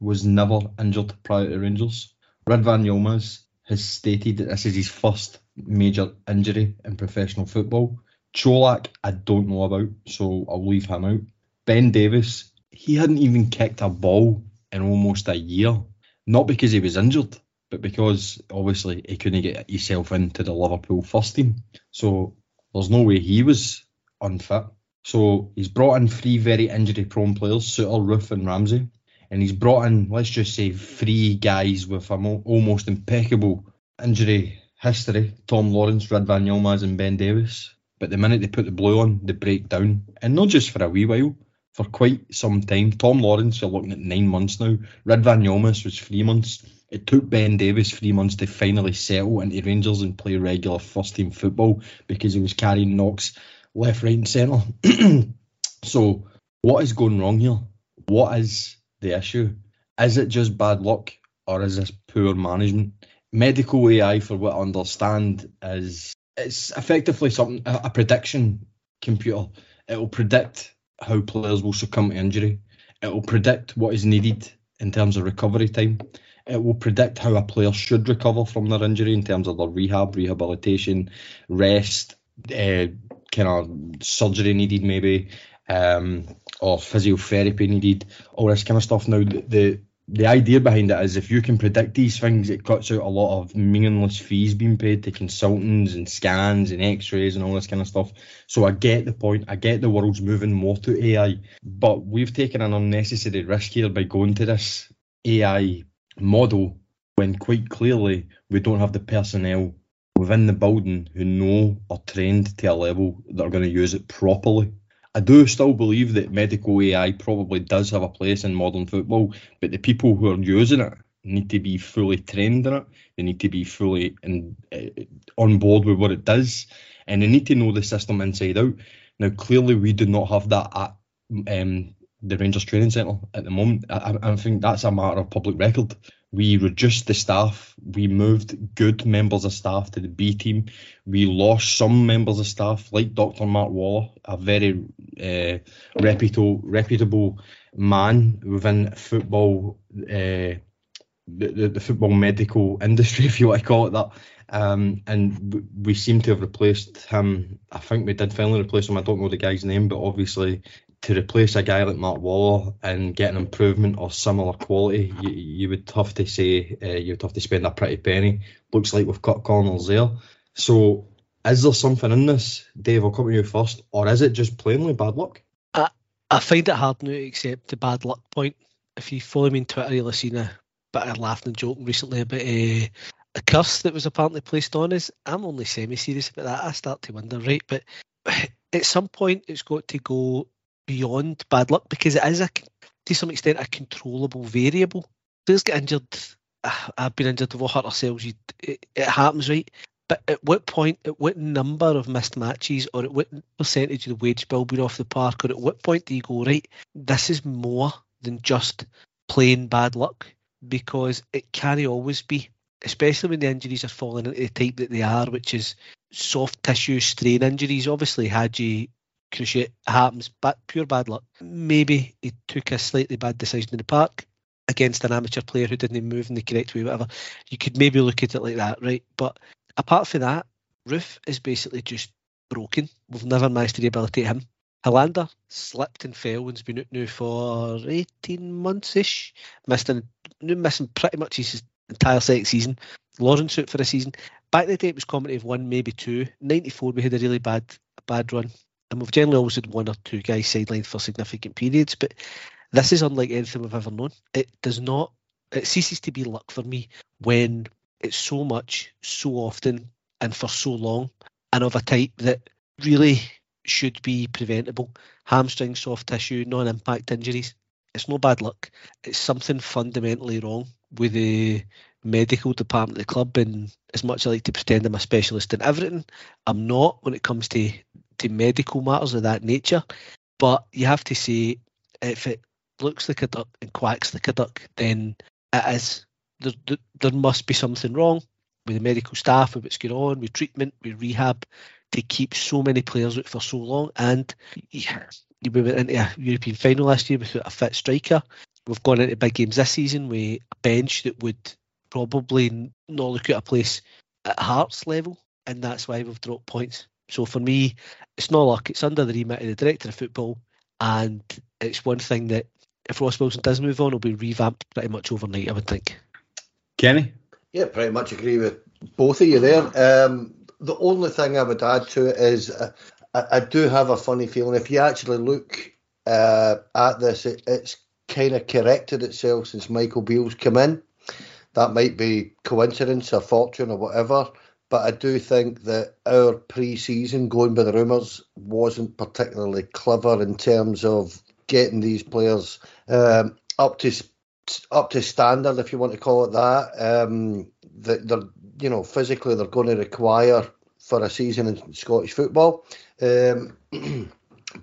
Speaker 1: was never injured prior to Rangers. Ridvan Yilmaz has stated that this is his first major injury in professional football. Colak, I don't know about, so I'll leave him out. Ben Davis, he hadn't even kicked a ball in almost a year. Not because he was injured, but because obviously he couldn't get himself into the Liverpool first team. So there's no way he was unfit. So he's brought in three very injury prone players, Souttar, Roofe, and Ramsey and he's brought in, let's just say, three guys with an almost impeccable injury history Tom Lawrence, Ridvan Yilmaz, and Ben Davis. But the minute they put the blue on, they break down. And not just for a wee while, for quite some time. Tom Lawrence, you're looking at nine months now. Ridvan Yilmaz was three months. It took Ben Davis three months to finally settle into Rangers and play regular first team football because he was carrying knocks left, right, and centre. so, what is going wrong here? What is the issue. Is it just bad luck or is this poor management? Medical AI, for what I understand, is it's effectively something a, a prediction computer. It will predict how players will succumb to injury. It will predict what is needed in terms of recovery time. It will predict how a player should recover from their injury in terms of their rehab, rehabilitation, rest, uh, kind of surgery needed, maybe, um, or physiotherapy needed, all this kind of stuff. Now, the, the idea behind it is if you can predict these things, it cuts out a lot of meaningless fees being paid to consultants and scans and x-rays and all this kind of stuff. So I get the point. I get the world's moving more to AI, but we've taken an unnecessary risk here by going to this AI model when quite clearly we don't have the personnel within the building who know or trained to a level that are going to use it properly. I do still believe that medical AI probably does have a place in modern football, but the people who are using it need to be fully trained in it. They need to be fully in, uh, on board with what it does, and they need to know the system inside out. Now, clearly, we do not have that at um, the Rangers training centre at the moment. I, I think that's a matter of public record. We reduced the staff. We moved good members of staff to the B team. We lost some members of staff, like Dr. Mark Waller, a very uh, reputable, reputable man within football, uh, the, the football medical industry, if you want to call it that. Um, and we seem to have replaced him. I think we did finally replace him. I don't know the guy's name, but obviously to replace a guy like Mark Waller and get an improvement or similar quality, you, you would have to say uh, you'd have to spend a pretty penny. Looks like we've cut corners there. So, is there something in this, Dave? I'll come to you first, or is it just plainly bad luck?
Speaker 2: I, I find it hard now to accept the bad luck point. If you follow me on Twitter, you'll have seen a bit of laughing and joking recently about uh, a curse that was apparently placed on us. I'm only semi-serious about that. I start to wonder, right? But at some point, it's got to go beyond bad luck because it is a to some extent a controllable variable. Players get injured. Ah, I've been injured. We've all hurt ourselves. You, it, it happens, right? But at what point, at what number of missed matches, or at what percentage of the wage bill being off the park, or at what point do you go right? This is more than just plain bad luck because it can always be, especially when the injuries are falling into the type that they are, which is soft tissue strain injuries. Obviously, Hagi cruciate happens, but pure bad luck. Maybe he took a slightly bad decision in the park against an amateur player who didn't move in the correct way, whatever. You could maybe look at it like that, right? But apart from that, Roofe is basically just broken. We've never managed to rehabilitate him. Helander slipped and fell and's been out now for 18 months ish. Missed an, missing pretty much his entire second season. Lawrence out for a season. Back in the day, it was comedy of one, maybe two. 94, we had a really bad bad run and we've generally always had one or two guys sidelined for significant periods, but this is unlike anything we've ever known. It does not, it ceases to be luck for me when it's so much, so often, and for so long, and of a type that really should be preventable. Hamstring, soft tissue, non impact injuries. It's no bad luck. It's something fundamentally wrong with the medical department of the club. And as much as I like to pretend I'm a specialist in everything, I'm not when it comes to to medical matters of that nature. But you have to say, if it looks like a duck and quacks like a duck, then it is. There, there, must be something wrong with the medical staff, with what's going on, with treatment, with rehab, to keep so many players out for so long. And yeah, we went into a European final last year with a fit striker. We've gone into big games this season with a bench that would probably not look at a place at Hearts level, and that's why we've dropped points. So for me, it's not luck. It's under the remit of the director of football, and it's one thing that if Ross Wilson does move on, it will be revamped pretty much overnight. I would think.
Speaker 1: Kenny.
Speaker 3: Yeah, pretty much agree with both of you there. Um, the only thing I would add to it is uh, I, I, do have a funny feeling. If you actually look uh, at this, it, it's kind of corrected itself since Michael Beale's come in. That might be coincidence or fortune or whatever but I do think that our pre-season, going by the rumours, wasn't particularly clever in terms of getting these players um, up to up to standard, if you want to call it that. Um, that they're, you know, physically they're going to require for a season in Scottish football. Um,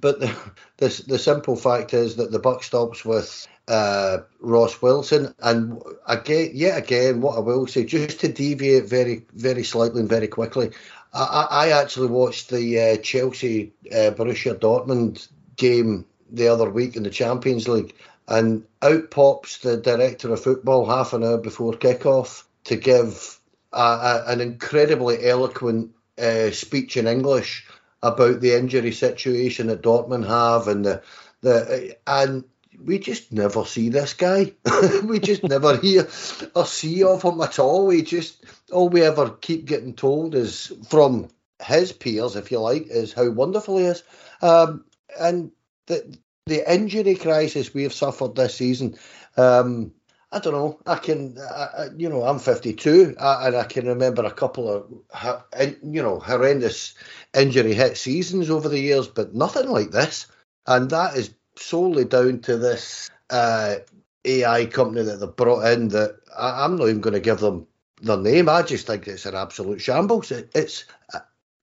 Speaker 3: but the, the the simple fact is that the buck stops with uh, Ross Wilson. And again, yet again, what I will say, just to deviate very, very slightly and very quickly, I, I actually watched the uh, Chelsea uh, Borussia Dortmund game the other week in the Champions League, and out pops the director of football half an hour before kickoff to give a, a, an incredibly eloquent uh, speech in English about the injury situation that Dortmund have and the the and we just never see this guy. we just never hear or see of him at all. We just all we ever keep getting told is from his peers, if you like, is how wonderful he is. Um, and the the injury crisis we have suffered this season. Um, I don't know. I can, I, you know, I'm 52, and I can remember a couple of, you know, horrendous injury hit seasons over the years, but nothing like this. And that is solely down to this uh, AI company that they've brought in. That I, am not even going to give them their name. I just think it's an absolute shambles. It, it's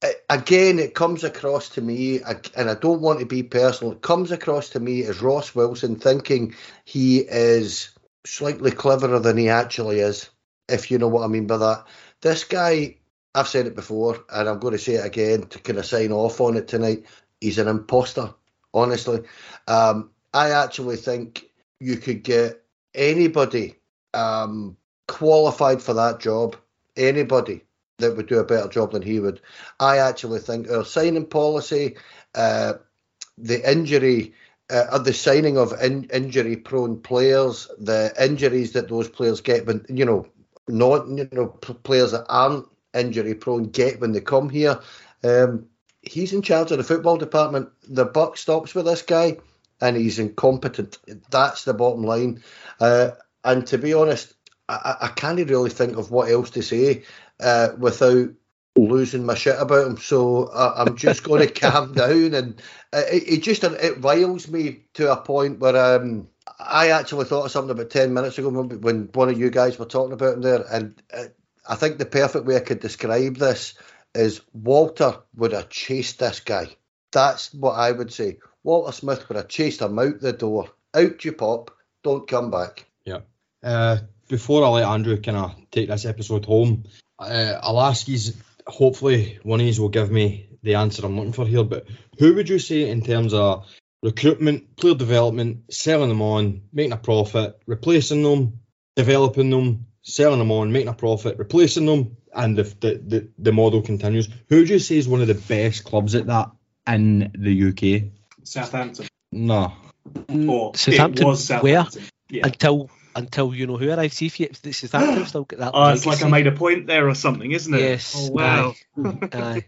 Speaker 3: it, again, it comes across to me, and I don't want to be personal. It comes across to me as Ross Wilson thinking he is slightly cleverer than he actually is, if you know what I mean by that. This guy, I've said it before, and I'm going to say it again to kind of sign off on it tonight. He's an imposter, honestly. Um, I actually think you could get anybody um, qualified for that job, anybody that would do a better job than he would. I actually think our signing policy, uh, the injury uh, the signing of in, injury prone players, the injuries that those players get when you know not you know players that aren't injury prone get when they come here. Um, he's in charge of the football department. The buck stops with this guy, and he's incompetent. That's the bottom line. Uh, and to be honest, I, I, can't really think of what else to say uh, without losing my shit about him. So uh, I'm just going to calm down, and uh, it, it, just it riles me to a point where um, I actually thought of something about ten minutes ago when one of you guys were talking about him there, and uh, I think the perfect way I could describe this is Walter would have chased this guy. That's what I would say. Walter Smith would have chased him out the door. Out you pop. Don't come back.
Speaker 1: Yeah. Uh, before I let Andrew kind of take this episode home, uh, I'll ask you hopefully one of these will give me the answer I'm looking for here. But who would you say in terms of recruitment, player development, selling them on, making a profit, replacing them, developing them, selling them on, making a profit, replacing them, and the the, the, the model continues. Who do you say is one of the best clubs at that in the UK?
Speaker 4: Southampton.
Speaker 1: No.
Speaker 4: Or
Speaker 2: Southampton,
Speaker 4: it was Southampton.
Speaker 2: Where? Yeah. Until until you know who arrives. See if you, this is that still get that.
Speaker 4: Oh, it's like I made a point there or something, isn't it?
Speaker 2: Yes.
Speaker 4: Oh, wow.
Speaker 2: Aye.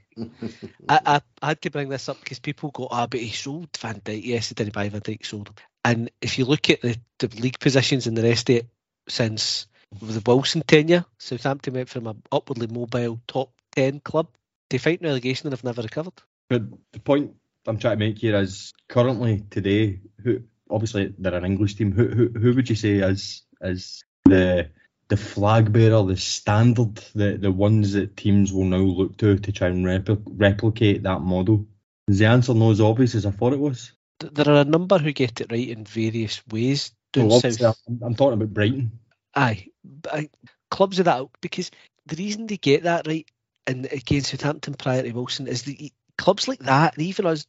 Speaker 2: I, I, I, had to bring this up because people go, ah, oh, but he sold Van Dijk. Yes, he didn't buy Van Dijk, sold him. And if you look at the, the league positions and the rest of it since the Wilson tenure, Southampton went from an upwardly mobile top 10 club to fighting relegation and have never recovered.
Speaker 1: But the point I'm trying to make here is currently today, who obviously they're an English team. Who who, who would you say is is the the flag bearer, the standard, the the ones that teams will now look to to try and repl- replicate that model? Is the answer not as obvious as I thought it was?
Speaker 2: There are a number who get it right in various ways. Down
Speaker 1: well,
Speaker 2: south.
Speaker 1: I'm, I'm talking about Brighton.
Speaker 2: Aye, I, clubs of that because the reason they get that right and against Southampton prior to Wilson is the clubs like that, and even us,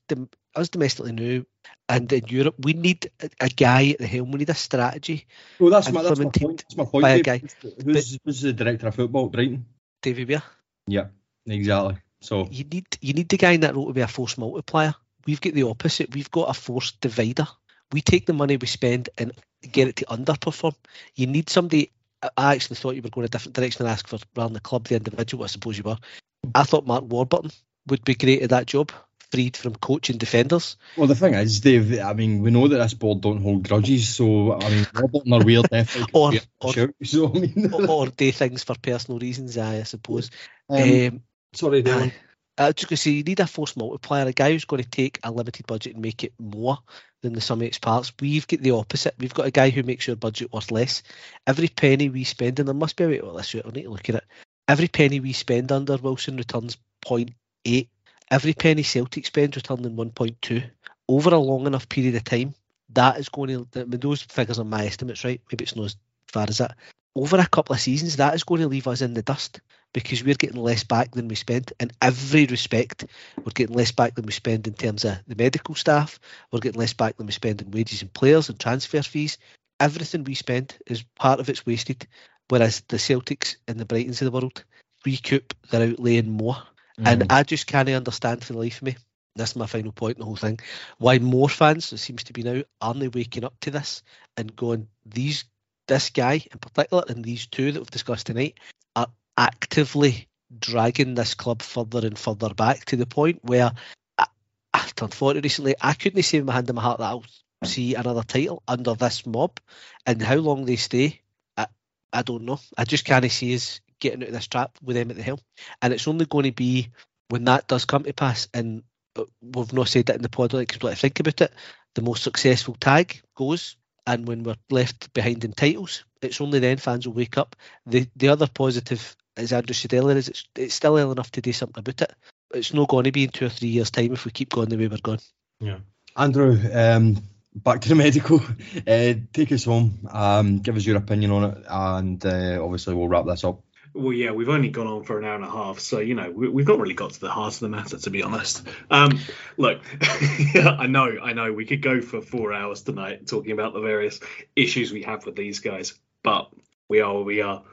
Speaker 2: us domestically new and in Europe, we need a, a, guy at the helm. We need a strategy.
Speaker 1: Well, that's my, that's my point. That's my point.
Speaker 2: By a guy.
Speaker 1: Who's, who's the director of football, Brighton?
Speaker 2: David Weir.
Speaker 1: Yeah, exactly. So
Speaker 2: you need you need the guy in that role to be a force multiplier. We've got the opposite. We've got a force divider. We take the money we spend and get it to underperform. You need somebody. I actually thought you were going a different direction and ask for rather the club, the individual. I suppose you were. I thought Mark Warburton would be great at that job freed from coaching defenders.
Speaker 1: Well, the thing is, Dave. I mean, we know that this board don't hold grudges, so I mean, Robert or Weir definitely
Speaker 2: or or,
Speaker 1: shout, so, I mean.
Speaker 2: or, or do things for personal reasons. I, I suppose.
Speaker 1: Um, um, sorry, Dave.
Speaker 2: Just going to say, you need a force multiplier, a guy who's going to take a limited budget and make it more than the sum of its parts. We've got the opposite. We've got a guy who makes your budget worth less. Every penny we spend, and there must be a way to this I need to look at it. Every penny we spend under Wilson returns 0.8 every penny Celtic spends returning 1.2 over a long enough period of time. That is going to, I mean, those figures are my estimates, right? Maybe it's not as far as that. Over a couple of seasons, that is going to leave us in the dust because we're getting less back than we spend in every respect. We're getting less back than we spend in terms of the medical staff. We're getting less back than we spend in wages and players and transfer fees. Everything we spend is part of it's wasted, whereas the Celtics and the Brightons of the world recoup their outlay and more And mm. I just can't understand for the life of me. That's my final point in the whole thing. Why more fans, it seems to be now, aren't they waking up to this and going, these this guy in particular and these two that we've discussed tonight actively dragging this club further and further back to the point where I, I turned 40 recently. I couldn't say with my hand in my heart that I'll see another title under this mob and how long they stay. I, I don't know. I just can't see us getting out of this trap with them at the helm. And it's only going to be when that does come to pass and we've not said that in the pod, like, what I think about it, the most successful tag goes and when we're left behind in titles, it's only then fans will wake up. The the other positive, as Andrew said earlier, is it's, it's still early enough to do something about it. It's not going to be in two or three years' time if we keep going the way we're going.
Speaker 1: Yeah. Andrew, um, back to the medical. Uh, take us home. Um, give us your opinion on it, and uh, obviously we'll wrap this up.
Speaker 4: Well, yeah, we've only gone on for an hour and a half, so you know we, have not really got to the heart of the matter, to be honest. Um, look, I know, I know, we could go for four hours tonight talking about the various issues we have with these guys, but we are where we are.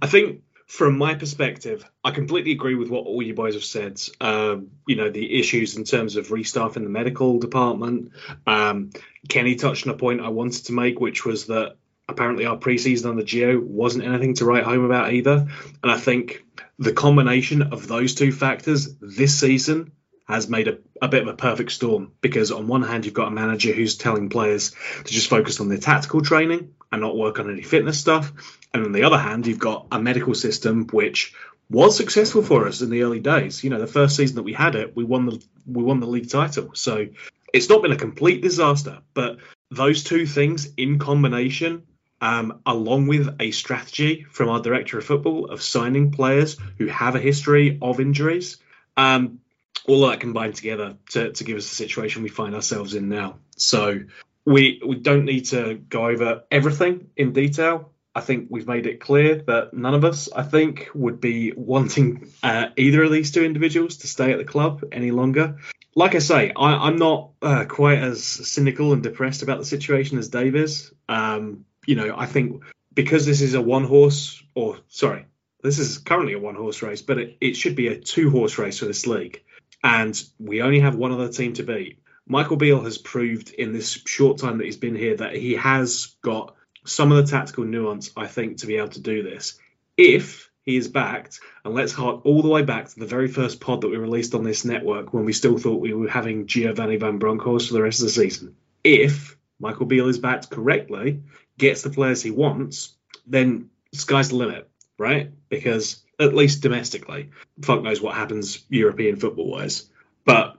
Speaker 4: I think, from my perspective, I completely agree with what all you boys have said. Um, you know, the issues in terms of restaffing the medical department. Um, Kenny touched on a point I wanted to make, which was that apparently our preseason on the Gio wasn't anything to write home about either. And I think the combination of those two factors this season has made a, a, bit of a perfect storm because on one hand you've got a manager who's telling players to just focus on their tactical training and not work on any fitness stuff and on the other hand you've got a medical system which was successful for us in the early days you know the first season that we had it we won the we won the league title so it's not been a complete disaster but those two things in combination um, along with a strategy from our director of football of signing players who have a history of injuries. Um, all that combined together to, to give us the situation we find ourselves in now. So we we don't need to go over everything in detail. I think we've made it clear that none of us, I think, would be wanting uh, either of these two individuals to stay at the club any longer. Like I say, I, am not uh, quite as cynical and depressed about the situation as Dave is. Um, you know, I think because this is a one horse, or sorry, this is currently a one horse race, but it, it should be a two horse race for this league. And we only have one other team to beat. Michael Beale has proved in this short time that he's been here that he has got some of the tactical nuance, I think, to be able to do this. If he is backed, and let's hark all the way back to the very first pod that we released on this network when we still thought we were having Giovanni Van Bronckhorst for the rest of the season. If Michael Beale is backed correctly, gets the players he wants, then sky's the limit, right? Because at least domestically, fuck knows what happens European football wise. But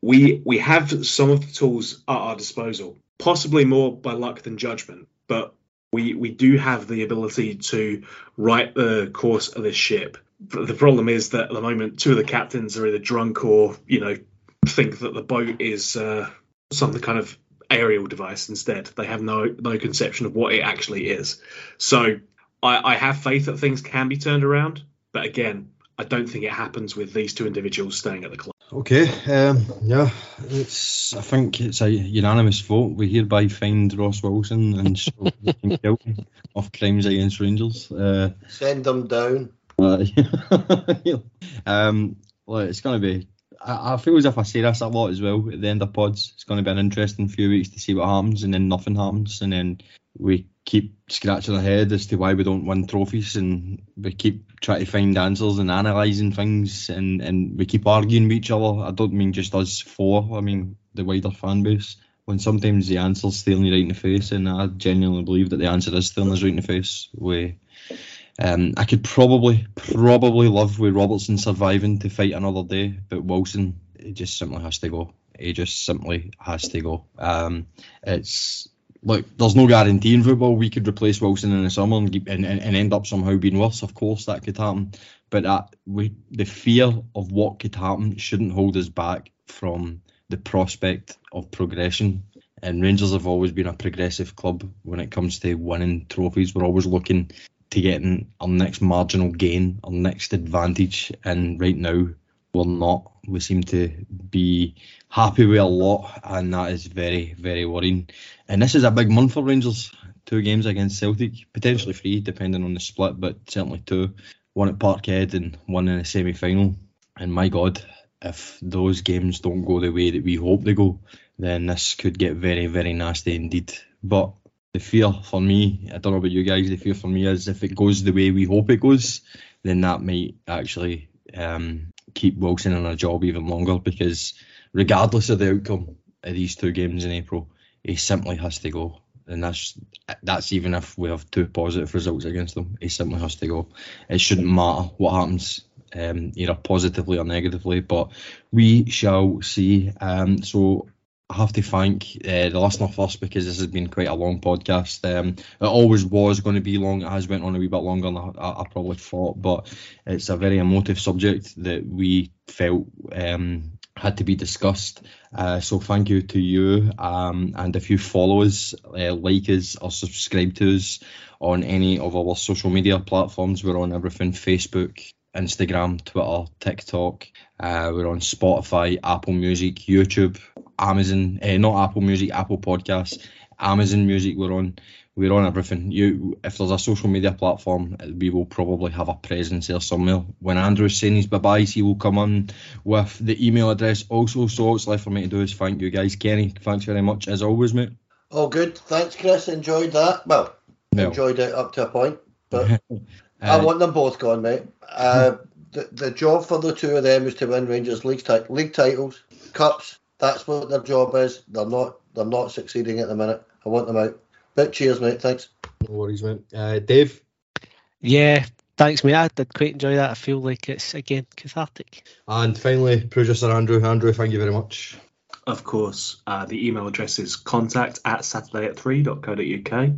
Speaker 4: we we have some of the tools at our disposal, possibly more by luck than judgment, but we we do have the ability to write the course of this ship. The problem is that at the moment, two of the captains are either drunk or you know think that the boat is uh, some kind of aerial device instead. They have no no conception of what it actually is. So I, I have faith that things can be turned around, but again, I don't think it happens with these two individuals staying at the club.
Speaker 1: Okay, um, yeah, it's. I think it's a unanimous vote. We hereby find Ross Wilson and guilty of crimes against Rangers. Uh,
Speaker 3: Send them down.
Speaker 1: Uh, um, well, it's going to be I, I, feel as if I say this a lot as well at the end of pods. It's going to be an interesting few weeks to see what happens, and then nothing happens, and then we keep scratching our head as to why we don't win trophies, and we keep trying to find answers and analysing things, and, and we keep arguing with each other. I don't mean just us four. I mean the wider fan base. When sometimes the answer's staring you right in the face, and I genuinely believe that the answer is staring us right in the face. We um, I could probably probably live with Robertson surviving to fight another day, but Wilson it just simply has to go. He just simply has to go. Um, it's like there's no guarantee in football we could replace Wilson in the summer and, and, and end up somehow being worse. Of course that could happen, but that we the fear of what could happen shouldn't hold us back from the prospect of progression. And Rangers have always been a progressive club when it comes to winning trophies. We're always looking to getting our next marginal gain, our next advantage, and right now we're not. We seem to be happy with a lot, and that is very, very worrying. And this is a big month for Rangers. Two games against Celtic, potentially three, depending on the split, but certainly two. One at Parkhead and one in the semi final. And my God, if those games don't go the way that we hope they go, then this could get very, very nasty indeed. But the fear for me, I don't know about you guys, the fear for me is if it goes the way we hope it goes, then that might actually um, keep Wilson in a job even longer because regardless of the outcome of these two games in April, he simply has to go. And that's that's even if we have two positive results against them. He simply has to go. It shouldn't matter what happens, um, either positively or negatively, but we shall see. Um, so I have to thank uh, the listener first because this has been quite a long podcast. Um, it always was going to be long. It has went on a wee bit longer than I, I probably thought, but it's a very emotive subject that we felt um, had to be discussed. Uh, so thank you to you. Um, and if you follow us, uh, like us, or subscribe to us on any of our social media platforms, we're on everything Facebook, Instagram, Twitter, TikTok. Uh, we're on Spotify, Apple Music, YouTube, Amazon, uh, not Apple Music, Apple Podcasts, Amazon Music. We're on. We're on everything. You, if there's a social media platform, we will probably have a presence there somewhere. When Andrew's saying his bye byes, he will come on with the email address also. So all it's left for me to do is thank you guys. Kenny, thanks very much as always, mate.
Speaker 3: Oh, good. Thanks, Chris. Enjoyed that. Well,
Speaker 1: No.
Speaker 3: enjoyed it up to a point, but I
Speaker 1: Uh,
Speaker 3: want them both gone, mate. Uh, the, the job for the two of them is to win Rangers league, ti- league titles, cups. That's what their job is. They're not. They're not succeeding at the minute. I want them out. But cheers, mate. Thanks.
Speaker 6: No worries, mate. Uh, Dave,
Speaker 2: Yeah, thanks, mate. I did quite enjoy that. I feel like it's again cathartic.
Speaker 6: and finally, producer Andrew. Andrew, thank you very much.
Speaker 4: Of course, uh, the email address is contact at saturday at 3.co.uk.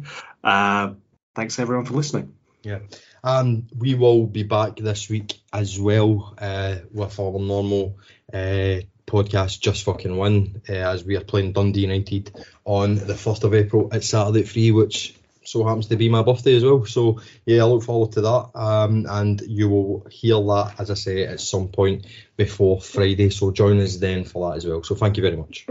Speaker 4: Uh, thanks everyone for listening.
Speaker 6: Yeah. And we will be back this week as well uh, with our normal uh, podcast, Just Fucking Win, uh, as we are playing Dundee United on the 1st of April at Saturday at 3, which so happens to be my birthday as well. So, yeah, I look forward to that. Um, and you will hear that, as I say, at some point before Friday. So, join us then for that as well. So, thank you very much.